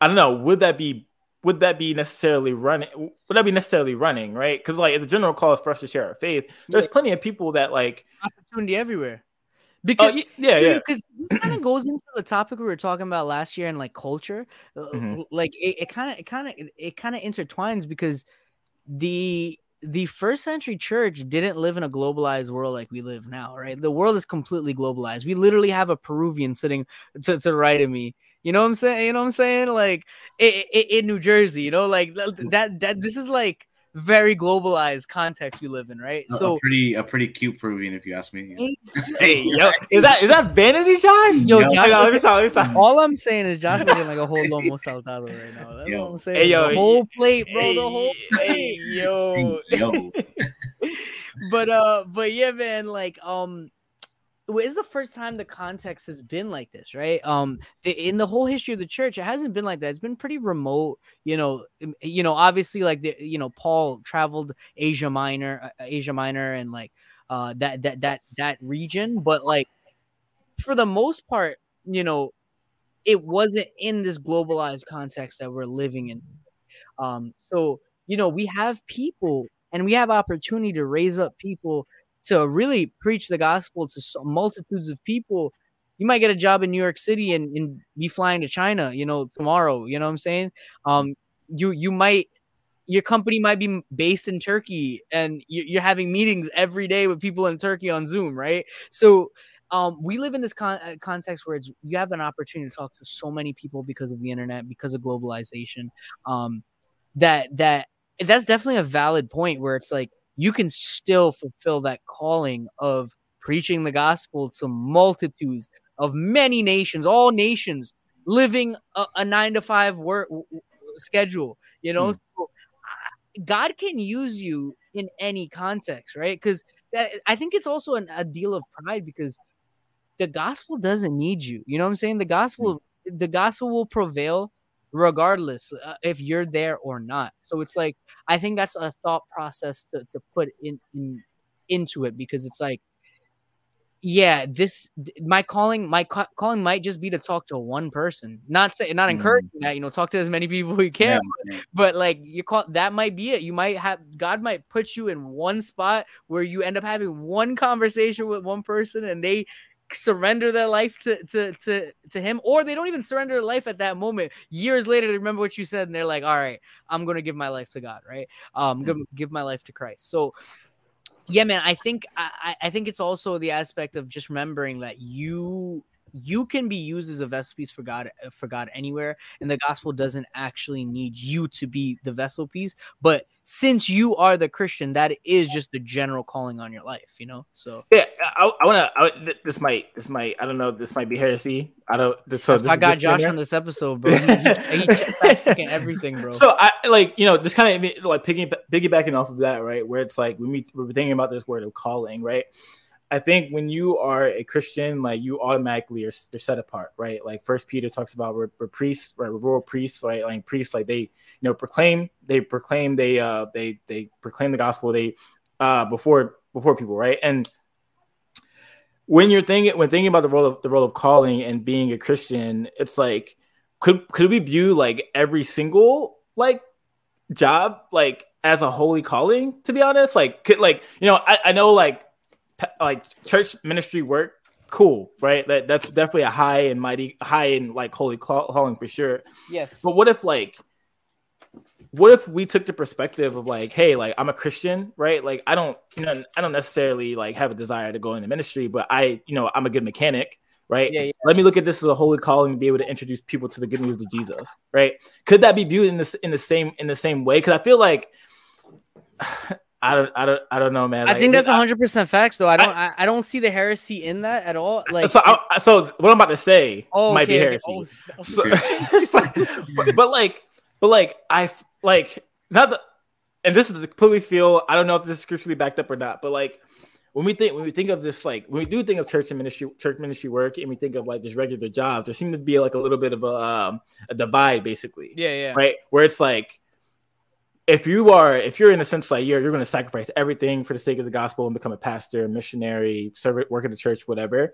I don't know would that be would that be necessarily running would that be necessarily running right because like if the general call is for us to share our faith there's
Yeah.
plenty of people that like
opportunity everywhere.
oh
Because
y- yeah yeah
because this kind of goes into the topic we were talking about last year and like culture Uh,
Mhm.
like it kind of it kind of it kind of intertwines because the the first century church didn't live in a globalized world like we live now right? The world is completely globalized. We literally have a peruvian sitting to, to the right of me. You know what i'm saying? You know what i'm saying? Like i i in new jersey you know like that that this is like very globalized context we live in right
A-
so
a pretty a pretty cute Peruvian, if you ask me.
hey yo is that is that vanity josh
Yo,
Yeah.
Josh,
Hang let me stop let me stop
All I'm saying is Josh looking like a whole lomo saltado right now. That's
Yo.
what I'm saying.
Hey, yo,
the whole plate, bro. the
Hey,
whole
hey,
plate.
yo
Yo,
But uh, but yeah, man. Like um, well, it's the first time the context has been like this, right? Um, the, in the whole history of the church, it hasn't been like that. It's been pretty remote. You know, you know, obviously, like the you know, Paul traveled Asia Minor, uh, Asia Minor, and like uh that that that that region, but like for the most part, you know, it wasn't in this globalized context that we're living in. Um, so you know, we have people and we have opportunity to raise up people to really preach the gospel to multitudes of people. You might get a job in New York City and, and be flying to China, you know, tomorrow. You know what I'm saying? Um, you you might your company might be based in Turkey and you- you're having meetings every day with people in Turkey on Zoom, right? So um, we live in this con- uh, context where it's, you have an opportunity to talk to so many people because of the internet, because of globalization. Um, that that that's definitely a valid point where it's like you can still fulfill that calling of preaching the gospel to multitudes of many nations, all nations living a, a nine to five work schedule. You know,
Hmm.
so, uh, God can use you in any context, right? Because I think it's also an, a deal of pride because the gospel doesn't need you. You know what I'm saying? The gospel, the gospel will prevail regardless uh, if you're there or not. So it's like I think that's a thought process to to put in, in into it because it's like yeah, this my calling my ca- calling might just be to talk to one person. Not say not
Mm.
encouraging that, you know, talk to as many people you can,
yeah.
but like you call that might be it. You might have God might put you in one spot where you end up having one conversation with one person and they surrender their life to to to to him or they don't even surrender their life at that moment. Years later they remember what you said and they're like all right i'm gonna give my life to god right? Um give, give my life to christ. So yeah man i think I I think it's also the aspect of just remembering that you you can be used as a vessel piece for God uh, for God anywhere, and the gospel doesn't actually need you to be the vessel piece. But since you are the Christian, that is just the general calling on your life, you know. So
yeah, I, I want to. This might, this might, I don't know. This might be heresy. I don't. This, so this,
I got Josh on this episode, bro. He, he, he everything, bro.
So I like you know this kind of like picking piggybacking off of that, right? Where it's like when we we're thinking about this word of calling, right? I think when you are a Christian, like you automatically are, are set apart, right? Like First Peter talks about we're, we're priests, right? We're royal priests, right? Like priests, like they, you know, proclaim, they proclaim, they, uh, they, they proclaim the gospel, they, uh, before before people, right? And when you're thinking when thinking about the role of the role of calling and being a Christian, it's like could could we view like every single like job like as a holy calling? To be honest, like could like you know I, I know like like church ministry work, cool, right? That that's definitely a high and mighty, high and like holy calling for sure.
Yes.
But what if like, what if we took the perspective of like, hey, like I'm a Christian, right? Like I don't, you know, I don't necessarily like have a desire to go into ministry, but I, you know, I'm a good mechanic. Right.
Yeah, yeah.
Let me look at this as a holy calling to be able to introduce people to the good news of Jesus. Right. Could that be viewed in this in the same in the same way? Because I feel like I don't, I don't, I don't know, man.
I think that's hundred percent facts, though. I don't, I, I, don't see the heresy in that at all. Like,
so, I, so what I'm about to say oh, might okay, be heresy. Okay. Oh, so, but, but, like, but like, I like not, the, and this is the completely feel. I don't know if this is scripturally backed up or not, but like, when we think when we think of this, like when we do think of church and ministry, church ministry work, and we think of like just regular jobs, there seems to be like a little bit of a um, a divide, basically.
Yeah, yeah.
Right, where it's like if you are if you're in a sense like you're you're going to sacrifice everything for the sake of the gospel and become a pastor, missionary, serve work at the church, whatever,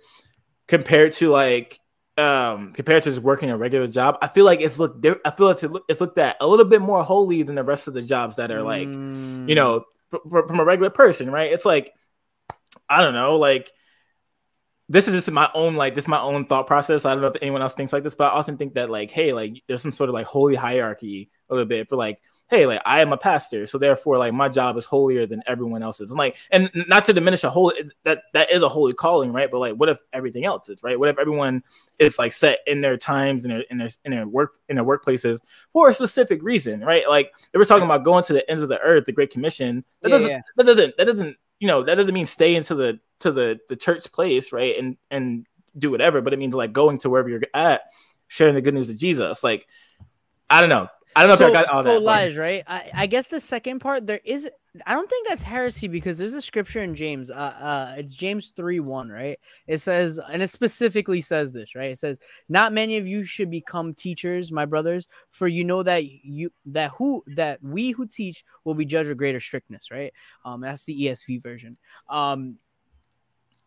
compared to like um compared to just working a regular job, I feel like it's looked I feel it's it's looked at a little bit more holy than the rest of the jobs that are like mm. you know from a regular person, right? It's like I don't know, like this is just my own like this is my own thought process. I don't know if anyone else thinks like this, but I often think that like, hey, like there's some sort of like holy hierarchy a little bit for like hey, like I am a pastor, so therefore, like my job is holier than everyone else's. And like, and not to diminish a whole that that is a holy calling, right? But like, what if everything else is right? What if everyone is like set in their times and their in their in their work in their workplaces for a specific reason, right? Like they were talking about going to the ends of the earth, the Great Commission. That yeah, doesn't yeah. that doesn't that doesn't you know that doesn't mean stay into the to the the church place, right? And and do whatever, but it means like going to wherever you're at, sharing the good news of Jesus. Like I don't know. I don't know so, if I got all that.
lies, right? I, I guess the second part there is. I don't think that's heresy because there's a scripture in James. Uh, uh, it's James three one, right? It says, and it specifically says this, right? It says, "Not many of you should become teachers, my brothers, for you know that you that who that we who teach will be judged with greater strictness." Right? Um, that's the ESV version. Um,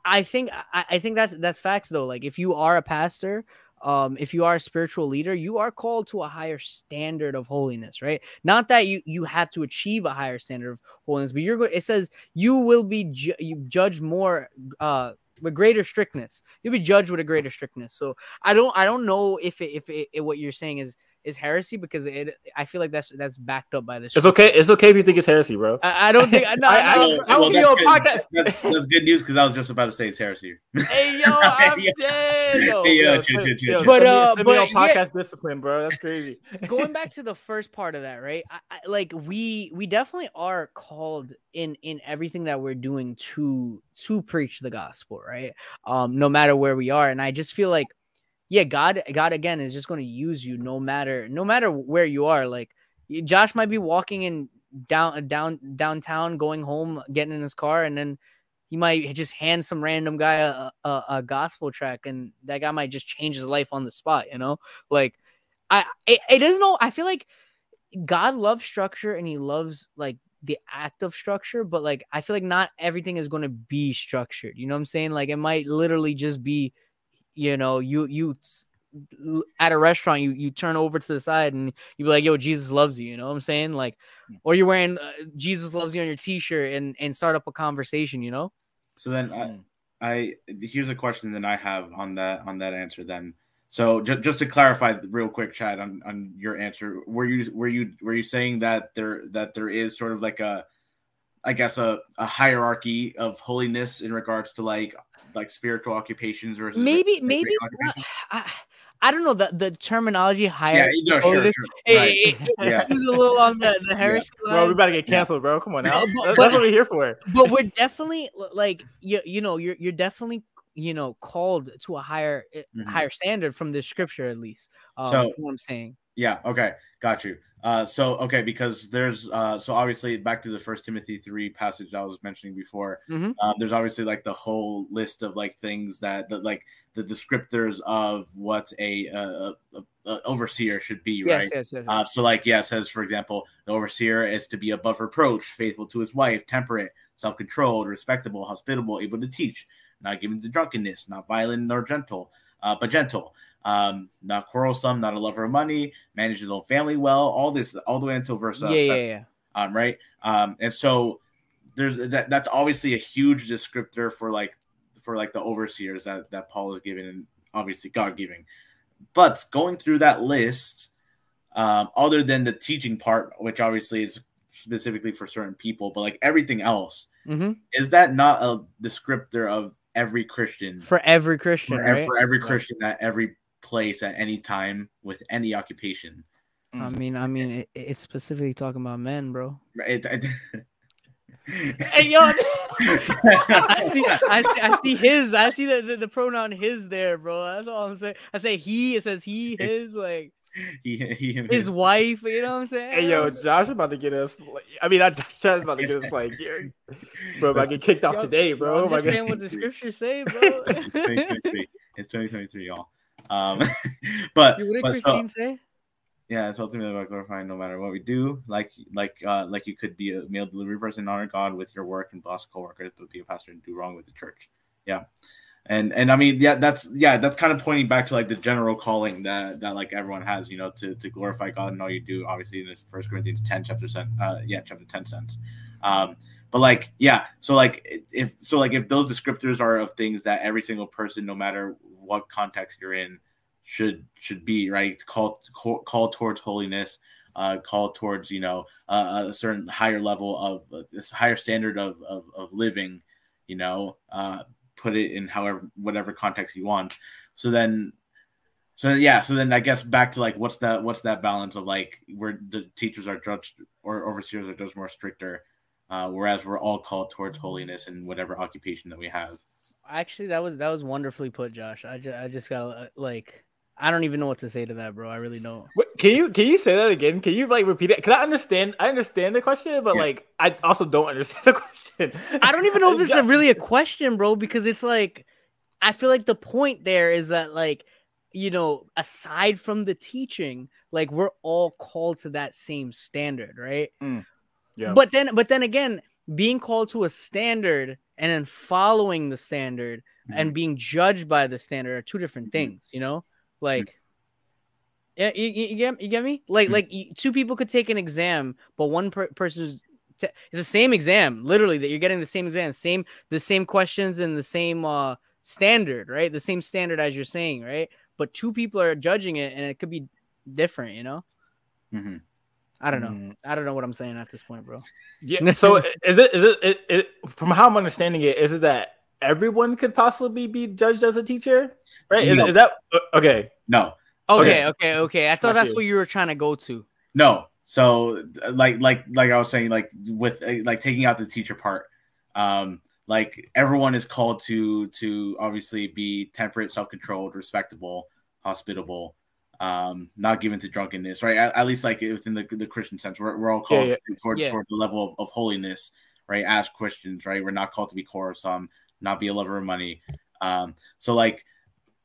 I think I, I think that's that's facts though. Like if you are a pastor um, if you are a spiritual leader, you are called to a higher standard of holiness, right? Not that you you have to achieve a higher standard of holiness, but you're. It says you will be ju- you judged more uh, with greater strictness. You'll be judged with a greater strictness. So I don't I don't know if it, if it, what you're saying is is heresy because it I feel like that's that's backed up by this.
It's okay. It's okay if you think it's heresy, bro.
I, I don't think. No, I, I,
I, I well, that's, good. That's, that's, good news because I was just about to say it's heresy.
Hey yo, I'm dead. Yo,
hey, yo, yo, chill, chill, chill, but uh, send me, but podcast yeah, discipline, bro. That's crazy.
going back to the first part of that, right? I, like we we definitely are called in in everything that we're doing to to preach the gospel, right? Um, no matter where we are, and I just feel like yeah, God, God again is just going to use you no matter no matter where you are. Like Josh might be walking in down uh, down downtown, going home, getting in his car, and then he might just hand some random guy a, a, a gospel track, and that guy might just change his life on the spot. You know, like I it, it is no. I feel like God loves structure, and He loves like the act of structure, but like I feel like not everything is going to be structured. You know what I'm saying? Like it might literally just be you know, you you at a restaurant, you you turn over to the side and you be like, "Yo, Jesus loves you." You know what I'm saying? Like, or you're wearing uh, "Jesus loves you" on your T-shirt and and start up a conversation. You know.
So then, I, hmm. I here's a question that I have on that on that answer. Then, so j- just to clarify, real quick, Chad, on on your answer, were you were you were you saying that there that there is sort of like a I guess a, a hierarchy of holiness in regards to like like spiritual occupations versus
maybe maybe I, I don't know the the terminology higher.
Yeah, no, sure, sure.
It, it,
Yeah.
a little on the the Harris heresy
Bro, we about to get canceled, bro. Come on now.
But-
That's, that's what we're here for.
but we're definitely like you you know you're you're definitely you know called to a higher eh,
Mhm.
higher standard from the scripture at least. Um,
So-
you know what I'm saying.
Yeah. Okay. Got you. Uh, so okay, because there's uh, so obviously back to the First Timothy three passage I was mentioning before.
Mhm.
Um, there's obviously like the whole list of like things that, that like the descriptors of what a, uh a, a overseer should be, right?
Yes, yes, yes.
Uh, so, like, yeah, it says, for example, the overseer is to be above reproach, faithful to his wife, temperate, self controlled, respectable, hospitable, able to teach, not given to drunkenness, not violent nor gentle, uh, but gentle, um, not quarrelsome, not a lover of money, manages his own family well. All this, all the way until verse uh,
yeah, yeah,
seven,
yeah.
um, right? Um, and so there's that. That's obviously a huge descriptor for like for like the overseers that that Paul is giving, and obviously God giving. But going through that list, um, other than the teaching part, which obviously is specifically for certain people, but like everything else,
hmm
is that not a descriptor of every Christian
For every Christian,
for,
right?
for every
Right.
Christian at every place at any time with any occupation? Mm.
I mean, I mean, it, it's specifically talking about men, bro.
Right? It-
Hey, yo, I see, I see, I see his, I see the, the, the pronoun his there, bro. That's all I'm saying. I say he, it says he, his, like
he, he, him,
his
him.
wife. You know what I'm saying?
Hey yo, Josh about to get us. Like, I mean, not Josh, Josh about to get us like, bro, I get kicked off
Yo,
today,
yo,
bro.
I'm
My
just
God.
saying what the scriptures say, bro.
It's 2023. It's 2023, y'all. Um, but,
what did
but so,
Christine say?
yeah, it's ultimately about glorifying no matter what we do. Like, like, uh, like you could be a mail delivery person, honor God with your work and boss coworkers, but be a pastor and do wrong with the church. Yeah, and and I mean, yeah, that's yeah, that's kind of pointing back to like the general calling that that like everyone has, you know, to to glorify God and all you do. Obviously, in the First Corinthians 10 chapter 10, uh, yeah, chapter 10 cents. Um, but like, yeah, so like if so, like if those descriptors are of things that every single person, no matter what context you're in, should should be right call call, call towards holiness uh call towards you know uh, a certain higher level of uh, this higher standard of, of of living you know uh put it in however whatever context you want so then so yeah so then i guess back to like what's that what's that balance of like where the teachers are judged or overseers are judged more stricter uh whereas we're all called towards holiness in whatever occupation that we have
Actually, that was that was wonderfully put, Josh. I just I just got like I don't even know what to say to that, bro. I really don't.
Wait, can you can you say that again? Can you like repeat it? Can I understand? I understand the question, but
Yeah.
like I also don't understand the question.
I don't even know if it's a really a question, bro, because it's like I feel like the point there is that like you know, aside from the teaching, like we're all called to that same standard, right?
Yeah.
But then but then again, being called to a standard and then following the standard and being judged by the standard are two different
Mhm.
things, you know? Like yeah, you, you, you get you get me? Like
Mhm.
like two people could take an exam, but one per- person's t- it's the same exam, literally that you're getting the same exam, same the same questions and the same uh standard, right? The same standard as you're saying, right? But two people are judging it and it could be different, you know?
Mhm.
I don't know.
Mm.
I don't know what I'm saying at this point, bro.
Yeah. So is it is it, it, it from how I'm understanding it? Is it that everyone could possibly be judged as a teacher? Right? Is,
No.
is that okay?
no
Okay,
Okay.
okay, okay. I thought
Got
that's
you.
what you were trying to go to.
No. So like like like I was saying like with like taking out the teacher part um like everyone is called to to obviously be temperate, self-controlled, respectable, hospitable, um not given to drunkenness, right? At, at least like within the, the Christian sense. We're, we're all
Yeah,
called
yeah.
toward
Yeah.
toward the level of, of holiness, right? As Christians, right? We're not called to be quarrelsome, not be a lover of money. Um so like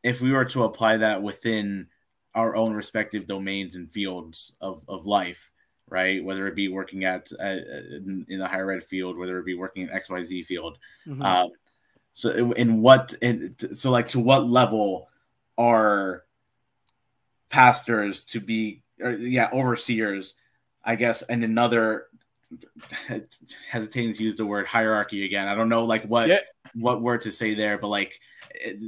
if we were to apply that within our own respective domains and fields of, of life, right? Whether it be working at uh, in, in the higher ed field, whether it be working in X Y Z field.
Mhm.
Um, so in- in what in, so like to what level are pastors to be or, yeah overseers? I guess and another hesitating to use the word hierarchy again. I don't know like what
Yeah.
what word to say there, but like it,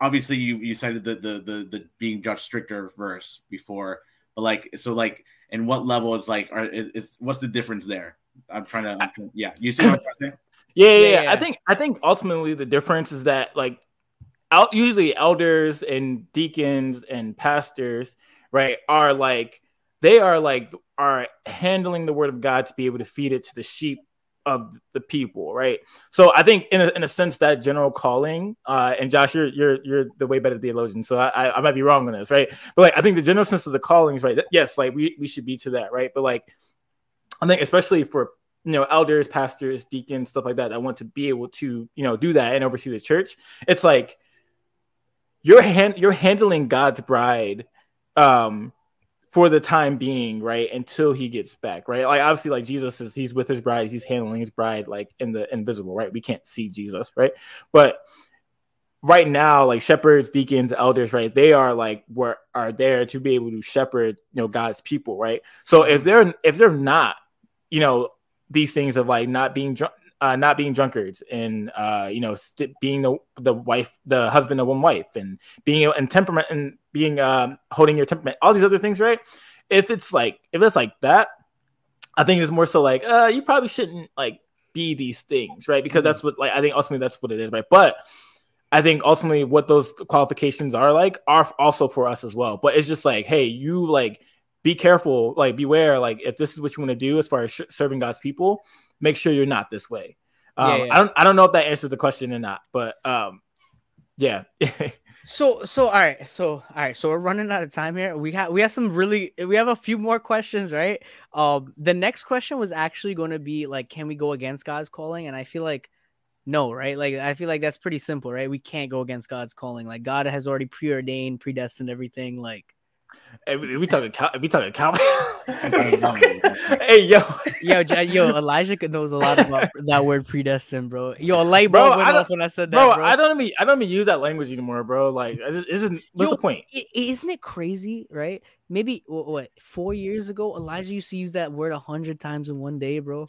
obviously you you cited the, the the the being judged stricter verse before, but like so like in what level it's like are it, it's what's the difference there I'm trying to, I'm trying, yeah. You see what I'm trying to say?
Yeah, yeah,
Yeah,
yeah.
yeah.
I think I think ultimately the difference is that like out usually elders and deacons and pastors, right, are like they are like are handling the word of God to be able to feed it to the sheep of the people, right? So I think in a, in a sense that general calling, uh, and Josh, you're you're you're the way better theologian, so I, I I might be wrong on this, right? But like I think the general sense of the callings, right? that- Yes, like we we should be to that, right? But like I think especially for you know elders, pastors, deacons, stuff like that, that want to be able to you know do that and oversee the church, it's like you're hand you're handling God's bride um for the time being, right? Until he gets back, right? Like obviously, like Jesus is he's with his bride, he's handling his bride like in the invisible, right? We can't see Jesus, right? But right now, like shepherds, deacons, elders, right? They are like were are there to be able to shepherd, you know, God's people, right? So if they're if they're not, you know, these things of like not being drunk. Uh, not being drunkards and uh, you know st- being the the wife, the husband of one wife, and being and temperament and being um, holding your temperament, all these other things, right? If it's like if it's like that, I think it's more so like uh, you probably shouldn't like be these things, right? Because that's what like I think ultimately that's what it is, right? But I think ultimately what those qualifications are like are also for us as well. But it's just like, hey, you like be careful, like beware, like if this is what you want to do as far as sh- serving God's people, make sure you're not this way. Um,
Yeah, yeah.
I don't I don't know if that answers the question or not, but um, yeah.
So so all right, so all right, so we're running out of time here. We have we have some really we have a few more questions, right? Um the next question was actually going to be like can we go against God's calling? And I feel like no, right? Like I feel like that's pretty simple, right? We can't go against God's calling. Like God has already preordained, predestined everything like
Hey, we, we talking Cal- we talking Calvin.
Calvin.
hey yo,
yo, yo, Elijah knows a lot about that word predestined, bro. Yo, a light
Bro,
went
I don't-
off when I said that,
bro,
bro.
I don't even I don't even use that language anymore, bro. Like, this isn't what's
Yo,
the point?
I- isn't it crazy, right? Maybe what, what four years ago, Elijah used to use that word a hundred times in one day, bro.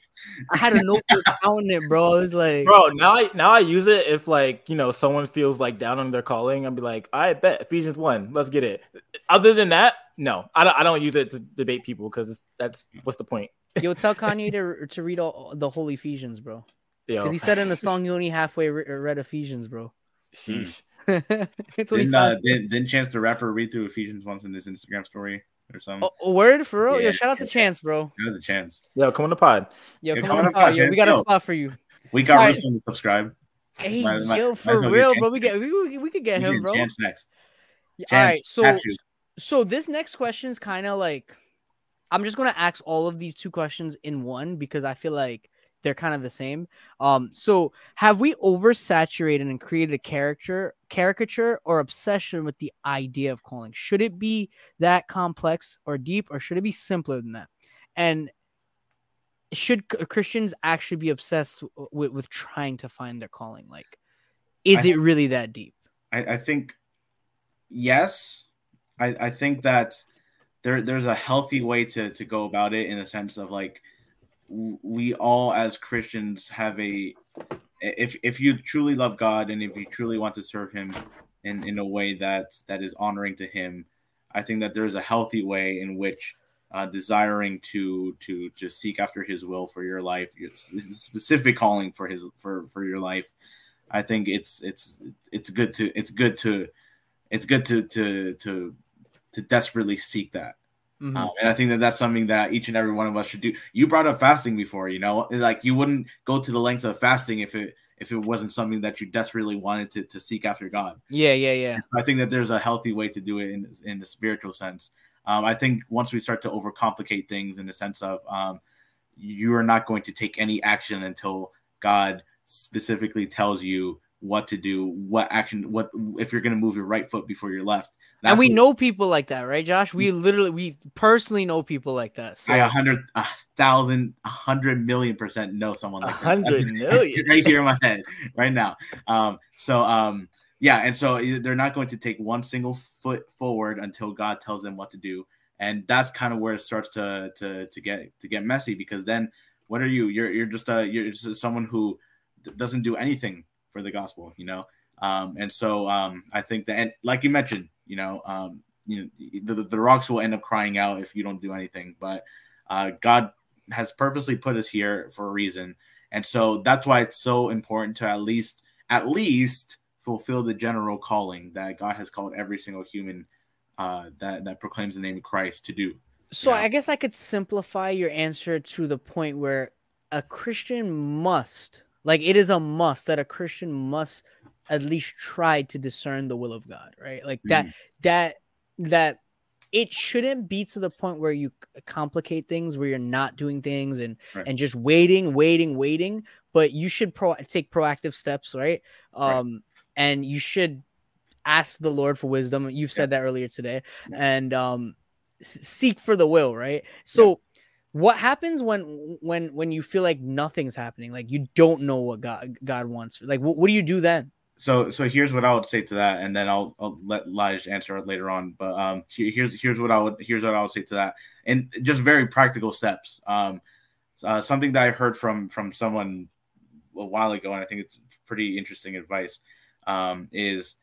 I had a notebook counting it, bro. I was like,
Bro, now I now I use it if like you know someone feels like down on their calling. I'd be like, I bet Ephesians one, let's get it. Other than that, no, I don't. I don't use it to debate people because that's what's the point.
yo, tell Kanye to to read all the whole Ephesians, bro,
Yo,
because he said in the song you only halfway re- read Ephesians, bro.
sheesh.
it's only
Didn't, uh,
five.
didn't, didn't Chance the Rapper read through Ephesians once in his Instagram story or something?
Oh, a word for real? Yo, shout out to Chance, bro.
There's a chance.
Yo, come on the pod.
Yo,
Yeah,
come
come
on,
on,
pod, yo, we got a spot for you.
We got
Alright.
Ruslan to subscribe.
Hey,
Might- might-
yo, for
well get
real, bro. We get we, we, we could get
We
him,
get
bro.
Chance next. Chance,
all right, so so this next question is kind of like I'm just gonna ask all of these two questions in one because I feel like they're kind of the same. Um, so have we oversaturated and created a character caricature or obsession with the idea of calling? Should it be that complex or deep, or should it be simpler than that? And should Christians actually be obsessed with, with trying to find their calling? Like, is
I-
it really that deep?
I, I think yes. I, I think that there there's a healthy way to to go about it in a sense of like we all as Christians have a if if you truly love God and if you truly want to serve him in in a way that that is honoring to him, I think that there's a healthy way in which uh, desiring to to to seek after his will for your life, your specific calling for his for for your life. I think it's it's it's good to it's good to it's good to to to to desperately seek that.
Mhm.
Um, and I think that that's something that each and every one of us should do. You brought up fasting before, you know, like you wouldn't go to the lengths of fasting if it if it wasn't something that you desperately wanted to to seek after God.
Yeah, yeah, yeah.
I think that there's a healthy way to do it in in the spiritual sense. Um, I think once we start to overcomplicate things in the sense of um, you are not going to take any action until God specifically tells you what to do, what action, what if you're going to move your right foot before your left.
And we know people like that, right, Josh? We literally, we personally know people like that. So
I a hundred, a thousand, a hundred million percent know someone like that.
hundred million.
right here in my head right now. Um, so um, yeah, and so they're not going to take one single foot forward until God tells them what to do, and that's kind of where it starts to to to get to get messy because then what are you? You're you're just a you're just someone who doesn't do anything for the gospel, you know. Um, and so um, I think that, and like you mentioned, you know, um, you know, the, the rocks will end up crying out if you don't do anything. But uh, God has purposely put us here for a reason. And so that's why it's so important to at least at least fulfill the general calling that God has called every single human uh, that that proclaims the name of Christ to do.
So. I guess I could simplify your answer to the point where a Christian must, like it is a must that a Christian must at least try to discern the will of God, right? Like that mm. that that it shouldn't be to the point where you complicate things where you're not doing things and right. and just waiting waiting waiting but you should pro- take proactive steps right um right. and you should ask the lord for wisdom you've said yeah. that earlier today yeah. and um seek for the will right so. What happens when when when you feel like nothing's happening like you don't know what god god wants like what, what do you do then
so so here's what I would say to that, and then I'll, I'll let Lige answer it later on. But um, here's here's what I would here's what I would say to that, and just very practical steps. Um, uh, something that I heard from from someone a while ago, and I think it's pretty interesting advice. Um, is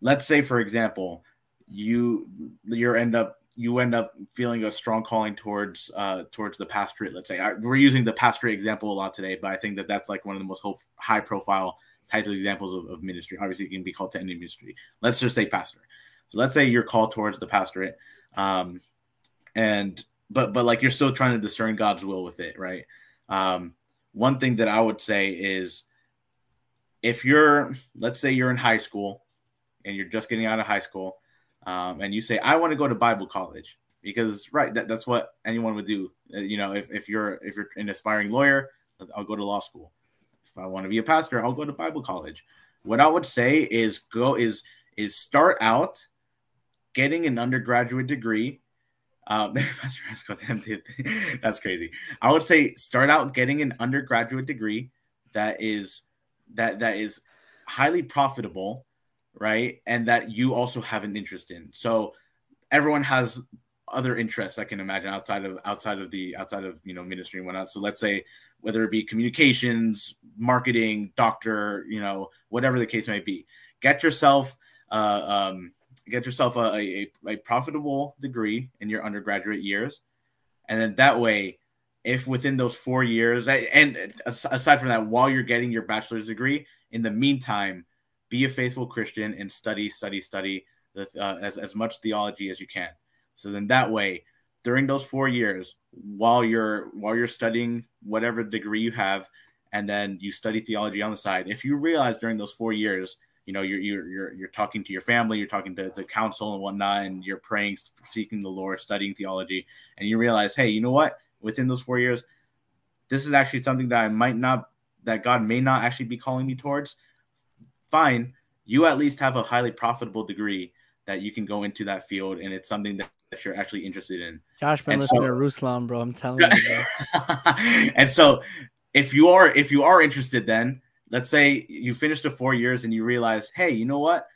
let's say for example, you you end up you end up feeling a strong calling towards uh, towards the pastorate. Let's say we're using the pastorate example a lot today, but I think that that's like one of the most hope, high profile types of examples of, of ministry. Obviously, it can be called to any ministry. Let's just say pastor. So let's say you're called towards the pastorate, um, and but but like you're still trying to discern God's will with it, right? Um, one thing that I would say is if you're let's say you're in high school and you're just getting out of high school um, and you say i want to go to bible college because right that, that's what anyone would do uh, you know if, if you're if you're an aspiring lawyer i'll go to law school if I want to be a pastor, I'll go to Bible college. What I would say is go is is start out getting an undergraduate degree. Um, that's crazy. I would say start out getting an undergraduate degree that is that that is highly profitable, right? And that you also have an interest in. So everyone has other interests I can imagine outside of outside of the outside of you know ministry and whatnot. So let's say whether it be communications, marketing, doctor, you know, whatever the case may be. Get yourself uh, um, get yourself a, a, a profitable degree in your undergraduate years, and then that way, if within those four years, and aside from that, while you're getting your bachelor's degree, in the meantime, be a faithful Christian and study, study, study the, uh, as as much theology as you can. So then that way, during those four years, while you're while you're studying whatever degree you have, and then you study theology on the side. If you realize during those four years, you know, you're you're you're, you're talking to your family, you're talking to the council and whatnot, and you're praying, seeking the Lord, studying theology, and you realize, hey, you know what? Within those four years, this is actually something that I might not, that God may not actually be calling me towards. Fine, you at least have a highly profitable degree that you can go into that field, and it's something that that you're actually interested in.
Josh been and listening so, to Ruslan, bro. I'm telling you.
and so if you are if you are interested, then let's say you finish the four years and you realize, hey, you know what?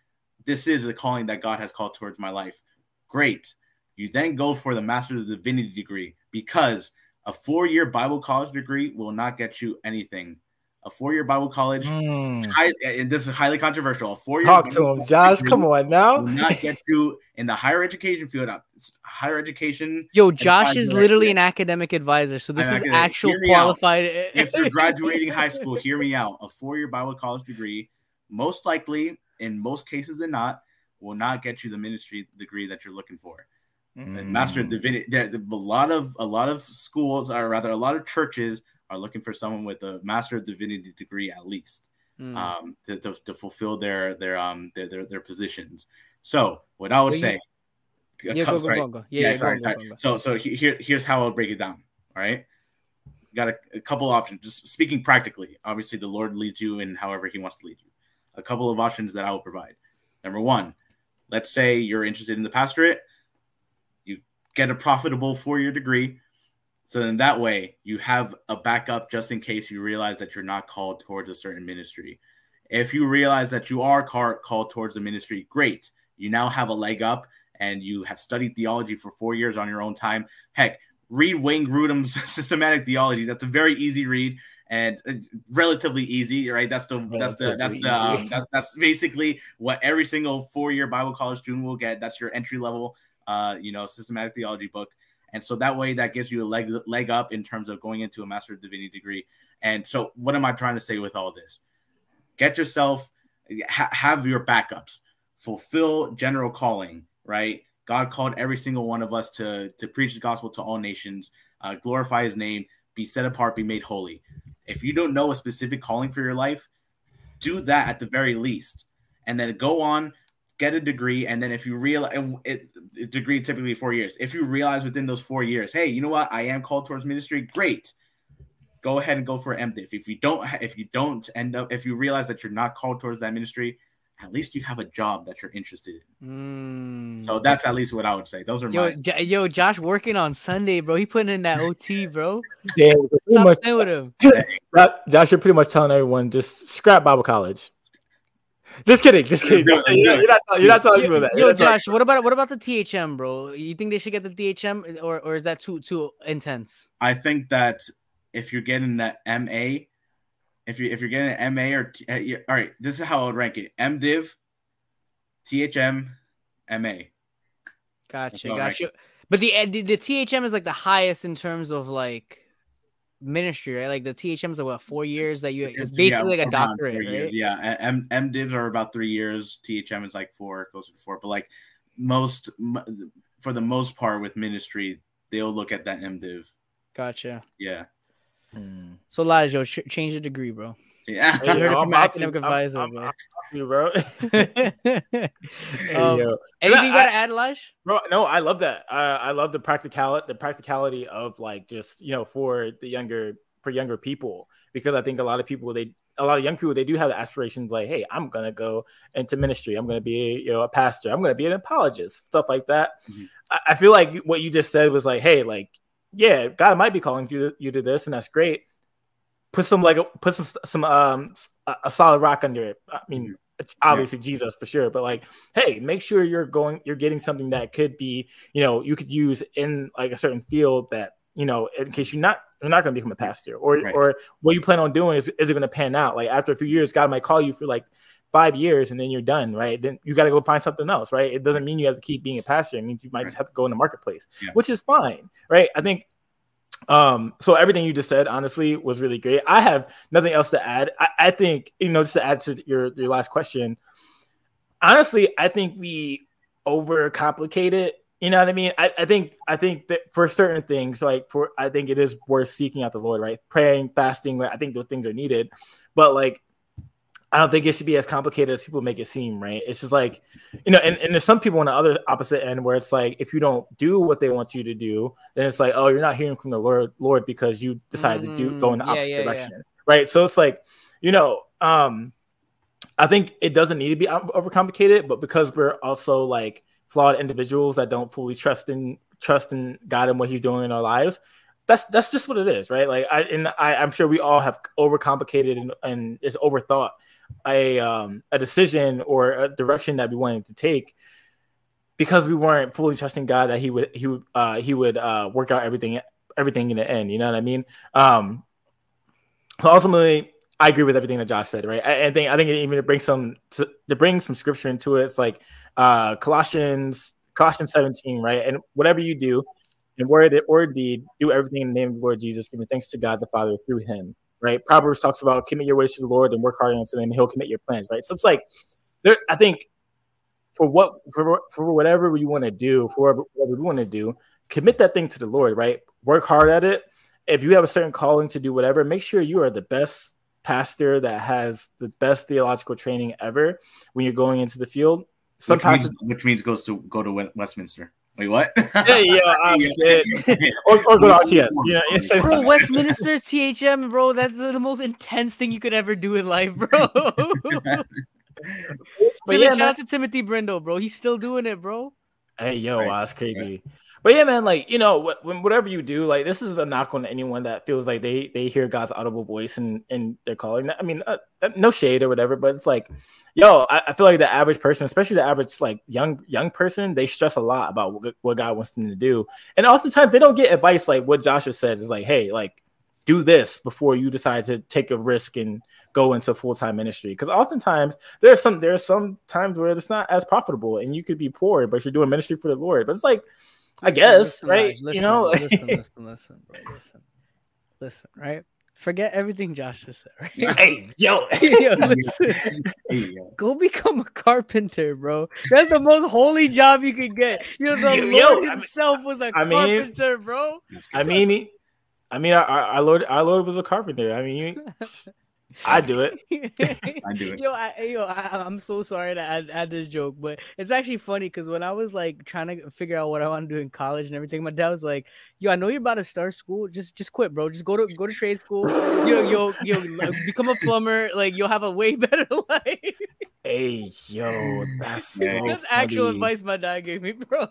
This is the calling that God has called towards my life. Great. You then go for the Master's of Divinity degree because a four-year Bible college degree will not get you anything a four-year Bible college. Mm. High, and this is highly controversial. A four-year
talk Bible to him, Josh. Come on now.
not get you in the higher education field. Higher education.
Yo, Josh is literally an academic advisor, so this is actual qualified.
if you're graduating high school, hear me out. A four-year Bible college degree, most likely, in most cases than not, will not get you the ministry degree that you're looking for. Mm. Master of Divinity. A lot of a lot of schools, or rather, a lot of churches are looking for someone with a Master of Divinity degree at least mm. um, to, to, to, fulfill their their um their their, their positions. So what I would well, say,
yeah, go, go, go, yeah, yeah, sorry, sorry.
So so here here's how I'll break it down. All right, got a, a couple options. Just speaking practically, obviously the Lord leads you in however He wants to lead you. A couple of options that I will provide. Number one, let's say you're interested in the pastorate, you get a profitable four year degree so then that way you have a backup just in case you realize that you're not called towards a certain ministry. If you realize that you are called towards the ministry, great. You now have a leg up and you have studied theology for four years on your own time. Heck, read Wayne Grudem's systematic theology. That's a very easy read and relatively easy, right? That's the that's the that's the um, that's, that's basically what every single four year Bible college student will get. That's your entry level, uh, you know, systematic theology book And so that way, that gives you a leg leg up in terms of going into a Master of Divinity degree. And so, what am I trying to say with all this? Get yourself ha- have your backups, fulfill general calling, right? God called every single one of us to to preach the gospel to all nations, uh, glorify His name, be set apart, be made holy. If you don't know a specific calling for your life, do that at the very least, and then go on get a degree, and then if you realize it, it degree typically four years. If you realize within those four years, hey, you know what, I am called towards ministry, great. Go ahead and go for MDiv. If you don't, if you don't end up, if you realize that you're not called towards that ministry, at least you have a job that you're interested in. Mm. So that's at least what I would say. Those are
yo,
my
J- yo, Josh working on Sunday, bro. He putting in that OT, bro.
Yeah, Stop much, with him. Josh, you're pretty much telling everyone just scrap Bible college. Just kidding, just kidding. you're, not, you're not talking about that.
Yo, Josh, what about what about the THM, bro? You think they should get the THM, or or is that too too intense?
I think that if you're getting that MA, if you if you're getting an MA or uh, all right, this is how I would rank it: MDiv, THM, MA.
Gotcha, gotcha. But the, the the THM is like the highest in terms of like ministry, right? Like the THM is like what four years that you it's, it's basically yeah, like a doctorate, right?
Years. Yeah, M M divs are about three years. THM is like four, closer to four. But like most, for the most part, with ministry, they'll look at that M div.
Gotcha.
Yeah.
Hmm. So Lajo, ch- change the degree, bro.
Yeah,
I heard it from academic to, advisor, I'm,
I'm, I'm, bro.
um, anything you got to add, Elijah?
Bro, no, I love that. Uh, I love the practicality, the practicality of like just you know for the younger for younger people because I think a lot of people they a lot of young people they do have the aspirations like, hey, I'm gonna go into ministry. I'm gonna be you know a pastor. I'm gonna be an apologist, stuff like that. Mm-hmm. I, I feel like what you just said was like, hey, like yeah, God might be calling you you to this, and that's great put some like put some some um a solid rock under it. I mean, obviously yeah. Jesus for sure, but like, hey, make sure you're going, you're getting something that could be, you know, you could use in like a certain field that you know, in case you're not you're not going to become a pastor, or right. or what you plan on doing is is it going to pan out? Like after a few years, God might call you for like five years and then you're done, right? Then you got to go find something else, right? It doesn't mean you have to keep being a pastor. It means you might right. just have to go in the marketplace, yeah. which is fine, right? I think um, so everything you just said, honestly, was really great. I have nothing else to add. I, I think, you know, just to add to your, your last question, honestly, I think we overcomplicate it. You know what I mean? I, I think I think that for certain things, like for I think it is worth seeking out the Lord, right? Praying, fasting, I think those things are needed. But like I don't think it should be as complicated as people make it seem, right? It's just like, you know, and, and there's some people on the other opposite end where it's like, if you don't do what they want you to do, then it's like, oh, you're not hearing from the Lord, Lord, because you decided mm-hmm. to do go in the mm, opposite yeah, yeah, direction, yeah. right? So it's like, you know, um, I think it doesn't need to be overcomplicated, but because we're also like flawed individuals that don't fully trust in trust in God and what He's doing in our lives, that's that's just what it is, right? Like I and I, I'm sure we all have overcomplicated and, and is overthought a um, a decision or a direction that we wanted to take because we weren't fully trusting God that He would He would uh, He would uh, work out everything everything in the end. You know what I mean? Um, so ultimately, I agree with everything that Josh said. Right? I, I think I think it even brings some to, to bring some scripture into it. It's like uh, Colossians Colossians 17, right? And whatever you do, in word or deed, do everything in the name of the Lord Jesus, giving thanks to God the Father through Him right? Proverbs talks about commit your ways to the Lord and work hard unto Him, and He'll commit your plans, right? So it's like there. I think for what for for whatever you want to do, for whatever we want to do, commit that thing to the Lord, right? Work hard at it. If you have a certain calling to do whatever, make sure you are the best pastor that has the best theological training ever when you're going into the field.
Some which, pastors, means, which means goes to go to Westminster. Wait, what?
yeah, yeah, um, yeah. or, or go to RTS. Yeah,
bro, Westminster's THM, bro. That's the most intense thing you could ever do in life, bro. but yeah, shout man. out to Timothy Brindle, bro. He's still doing it, bro.
Hey, yo, right. wow, that's crazy. Yeah. But yeah, man, like you know, whatever you do, like this is a knock on anyone that feels like they they hear God's audible voice and and they're calling. I mean, uh, uh, no shade or whatever, but it's like, yo, I, I, feel like the average person, especially the average like young young person, they stress a lot about what, what God wants them to do, and oftentimes they don't get advice like what Josh has said. Is like, hey, like do this before you decide to take a risk and go into full-time ministry. Because oftentimes there's some there's some times where it's not as profitable and you could be poor but you're doing ministry for the lord. But it's like I guess,
listen,
right?
Raj,
you know,
listen, listen, listen, bro, listen, listen, right? Forget everything Josh just said, right?
hey, yo,
Yo, listen.
Hey, yo.
Go become a carpenter, bro. That's the most holy job you could get. You know, the
Yo,
Lord
yo, I mean-
himself was a
I mean-
carpenter, bro.
I mean, I mean, our our Lord, our Lord was a carpenter. I mean, you, I do it.
I do it.
Yo, I, yo, I, I'm so sorry to add, add this joke, but it's actually funny because when I was like trying to figure out what I want to do in college and everything, my dad was like, "Yo, I know you're about to start school. Just, just quit, bro. Just go to go to trade school. Yo, yo, yo, like, become a plumber. Like you'll have a way better life."
Hey, yo, that's so.
That's actual advice my dad gave me, bro.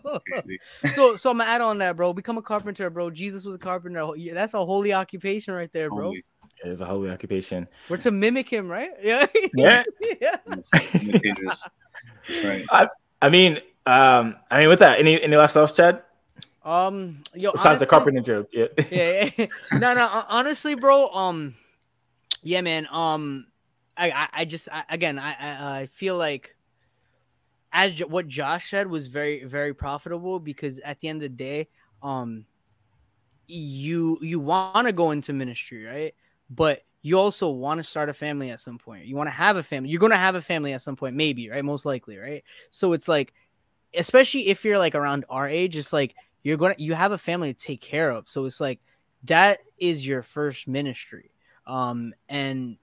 So, so I'm gonna add on that, bro. Become a carpenter, bro. Jesus was a carpenter. That's a holy occupation right there, bro.
Holy
It's a holy occupation.
We're to mimic him, right? Yeah,
Yeah.
yeah.
imitators. Right.
I mean, um, I mean, with that, any any last thoughts, Chad?
Um, yo,
Besides the
honestly-
carpenter joke, yeah.
yeah, yeah. no, no. Honestly, bro. Um, yeah, man. Um, I, I, I just, I, again, I, I, I feel like, as Jo- what Josh said was very, very profitable because at the end of the day, um, you you want to go into ministry, right? But you also want to start a family at some point. You want to have a family. You're going to have a family at some point, maybe, right? Most likely, right? So it's like, especially if you're like around our age, it's like you're going to you have a family to take care of. So it's like that is your first ministry. Um and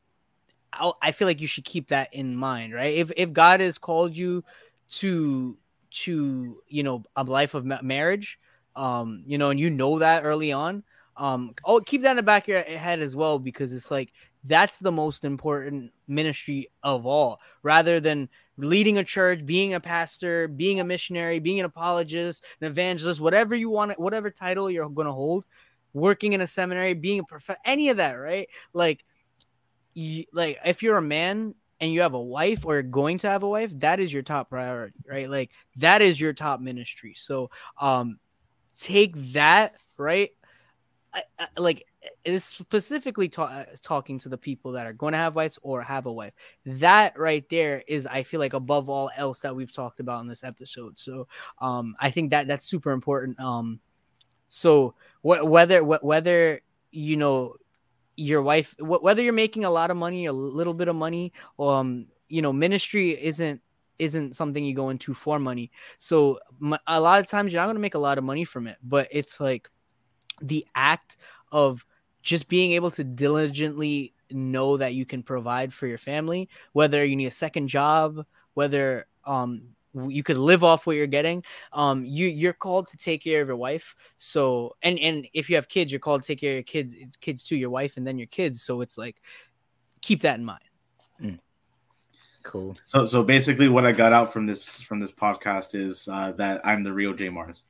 I, feel like you should keep that in mind, right? If if God has called you to to you know a life of marriage, um, you know, and you know that early on, um, oh, keep that in the back of your head as well because it's like that's the most important ministry of all, rather than leading a church, being a pastor, being a missionary, being an apologist, an evangelist, whatever you want, whatever title you're going to hold, working in a seminary, being a prof, any of that, right? Like, like if you're a man and you have a wife or going to have a wife, that is your top priority, right? Like that is your top ministry. So, um, take that, right? I, I, like is specifically ta- talking to the people that are going to have wives or have a wife. That right there is, I feel like, above all else that we've talked about in this episode. So, um, I think that that's super important. Um, so wh- whether wh- whether you know your wife wh- whether you're making a lot of money a little bit of money um you know ministry isn't isn't something you go into for money so a lot of times you're not going to make a lot of money from it but it's like the act of just being able to diligently know that you can provide for your family whether you need a second job whether um you could live off what you're getting um you you're called to take care of your wife so and and if you have kids you're called to take care of your kids kids to your wife and then your kids so it's like keep that in mind
Cool.
So, so basically, what I got out from this from this podcast is uh, that I'm the real J Mars.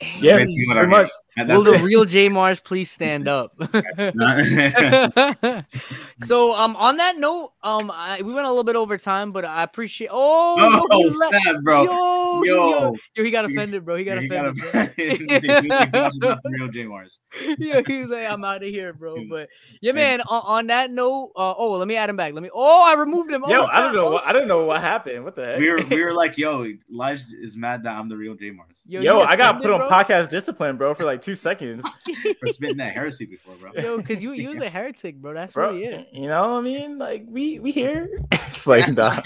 Yeah,
Basically
pretty much.
Will the real j mars please stand up so um on that note um I, we went a little bit over time but i appreciate oh,
oh,
he le-
snap, bro!
yo,
Yo.
yo, yo, he got offended bro he got
He
offended
got offended. Josh is not the real J Mars.
yeah, he was like, I'm out of here, bro. But yeah, man. On, on that note, uh, oh, let me add him back. Let me. Oh, I removed him. Oh,
Yo, I don't know.
Oh,
What, I don't know what happened. What the heck?
We were we were like, yo, Elijah is mad that I'm the real J Mars
Yo,
Yo,
you
I got put on
offended,
podcast discipline, bro, for like two seconds,
for spitting that heresy before, bro.
bro. Yo, because you you was a heretic, bro. That's
bro.
really it.
You know what I mean? Like we we here. it's like nah.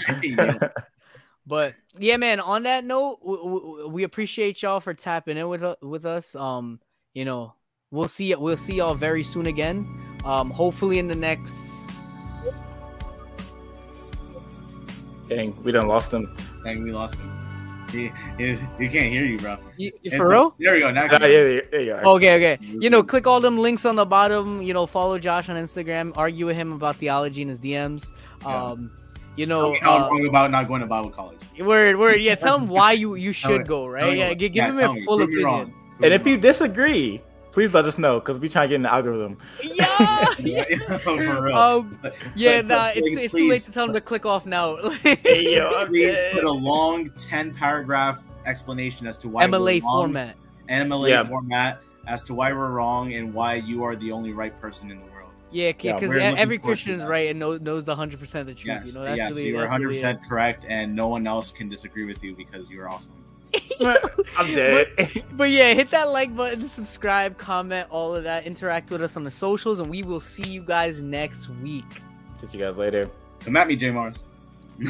Yeah.
But yeah, man. On that note, we, we, we appreciate y'all for tapping in with u- with us. Um, you know, we'll see we'll see y'all very soon again. Um, hopefully in the next.
Dang, we done lost them.
Dang, we lost him. He, he, he can't hear you, bro.
You, you
It's
for
a-
real?
There we go. Now,
Ah, yeah, yeah, there.
Okay, okay. You know, click all them links on the bottom. You know, follow Josh on Instagram. Argue with him about theology in his DMs.
Yeah.
You
Tell
know,
me how I'm
uh,
wrong about not going to Bible college.
word, word. Yeah, tell him why you you should go. Right? Yeah,
what-
gi- give him a
me.
full
Prove me
opinion.
And
me
if you disagree, please let us know because we trying to get in the algorithm.
Yeah.
Yeah, for
um, yeah,
But-
nah,
but
it's,
please-
it's too late to tell him to click off now.
Hey, yo, I'm
please put a long 10 paragraph explanation as to why
MLA format.
MLA
Yeah.
format as to why we're wrong and why you are the only right person in the world.
Yeah,
Yeah,
because
we're
every Christian is right and knows knows the hundred percent the truth.
Yes,
you know, that's
yes,
really
you are
that's
100
really it.
percent correct, and no one else can disagree with you because you're awesome.
I'm dead.
But, but yeah, hit that like button, subscribe, comment, all of that. Interact with us on the socials, and we will see you guys next week.
Catch you guys later.
Come at me, J Mars.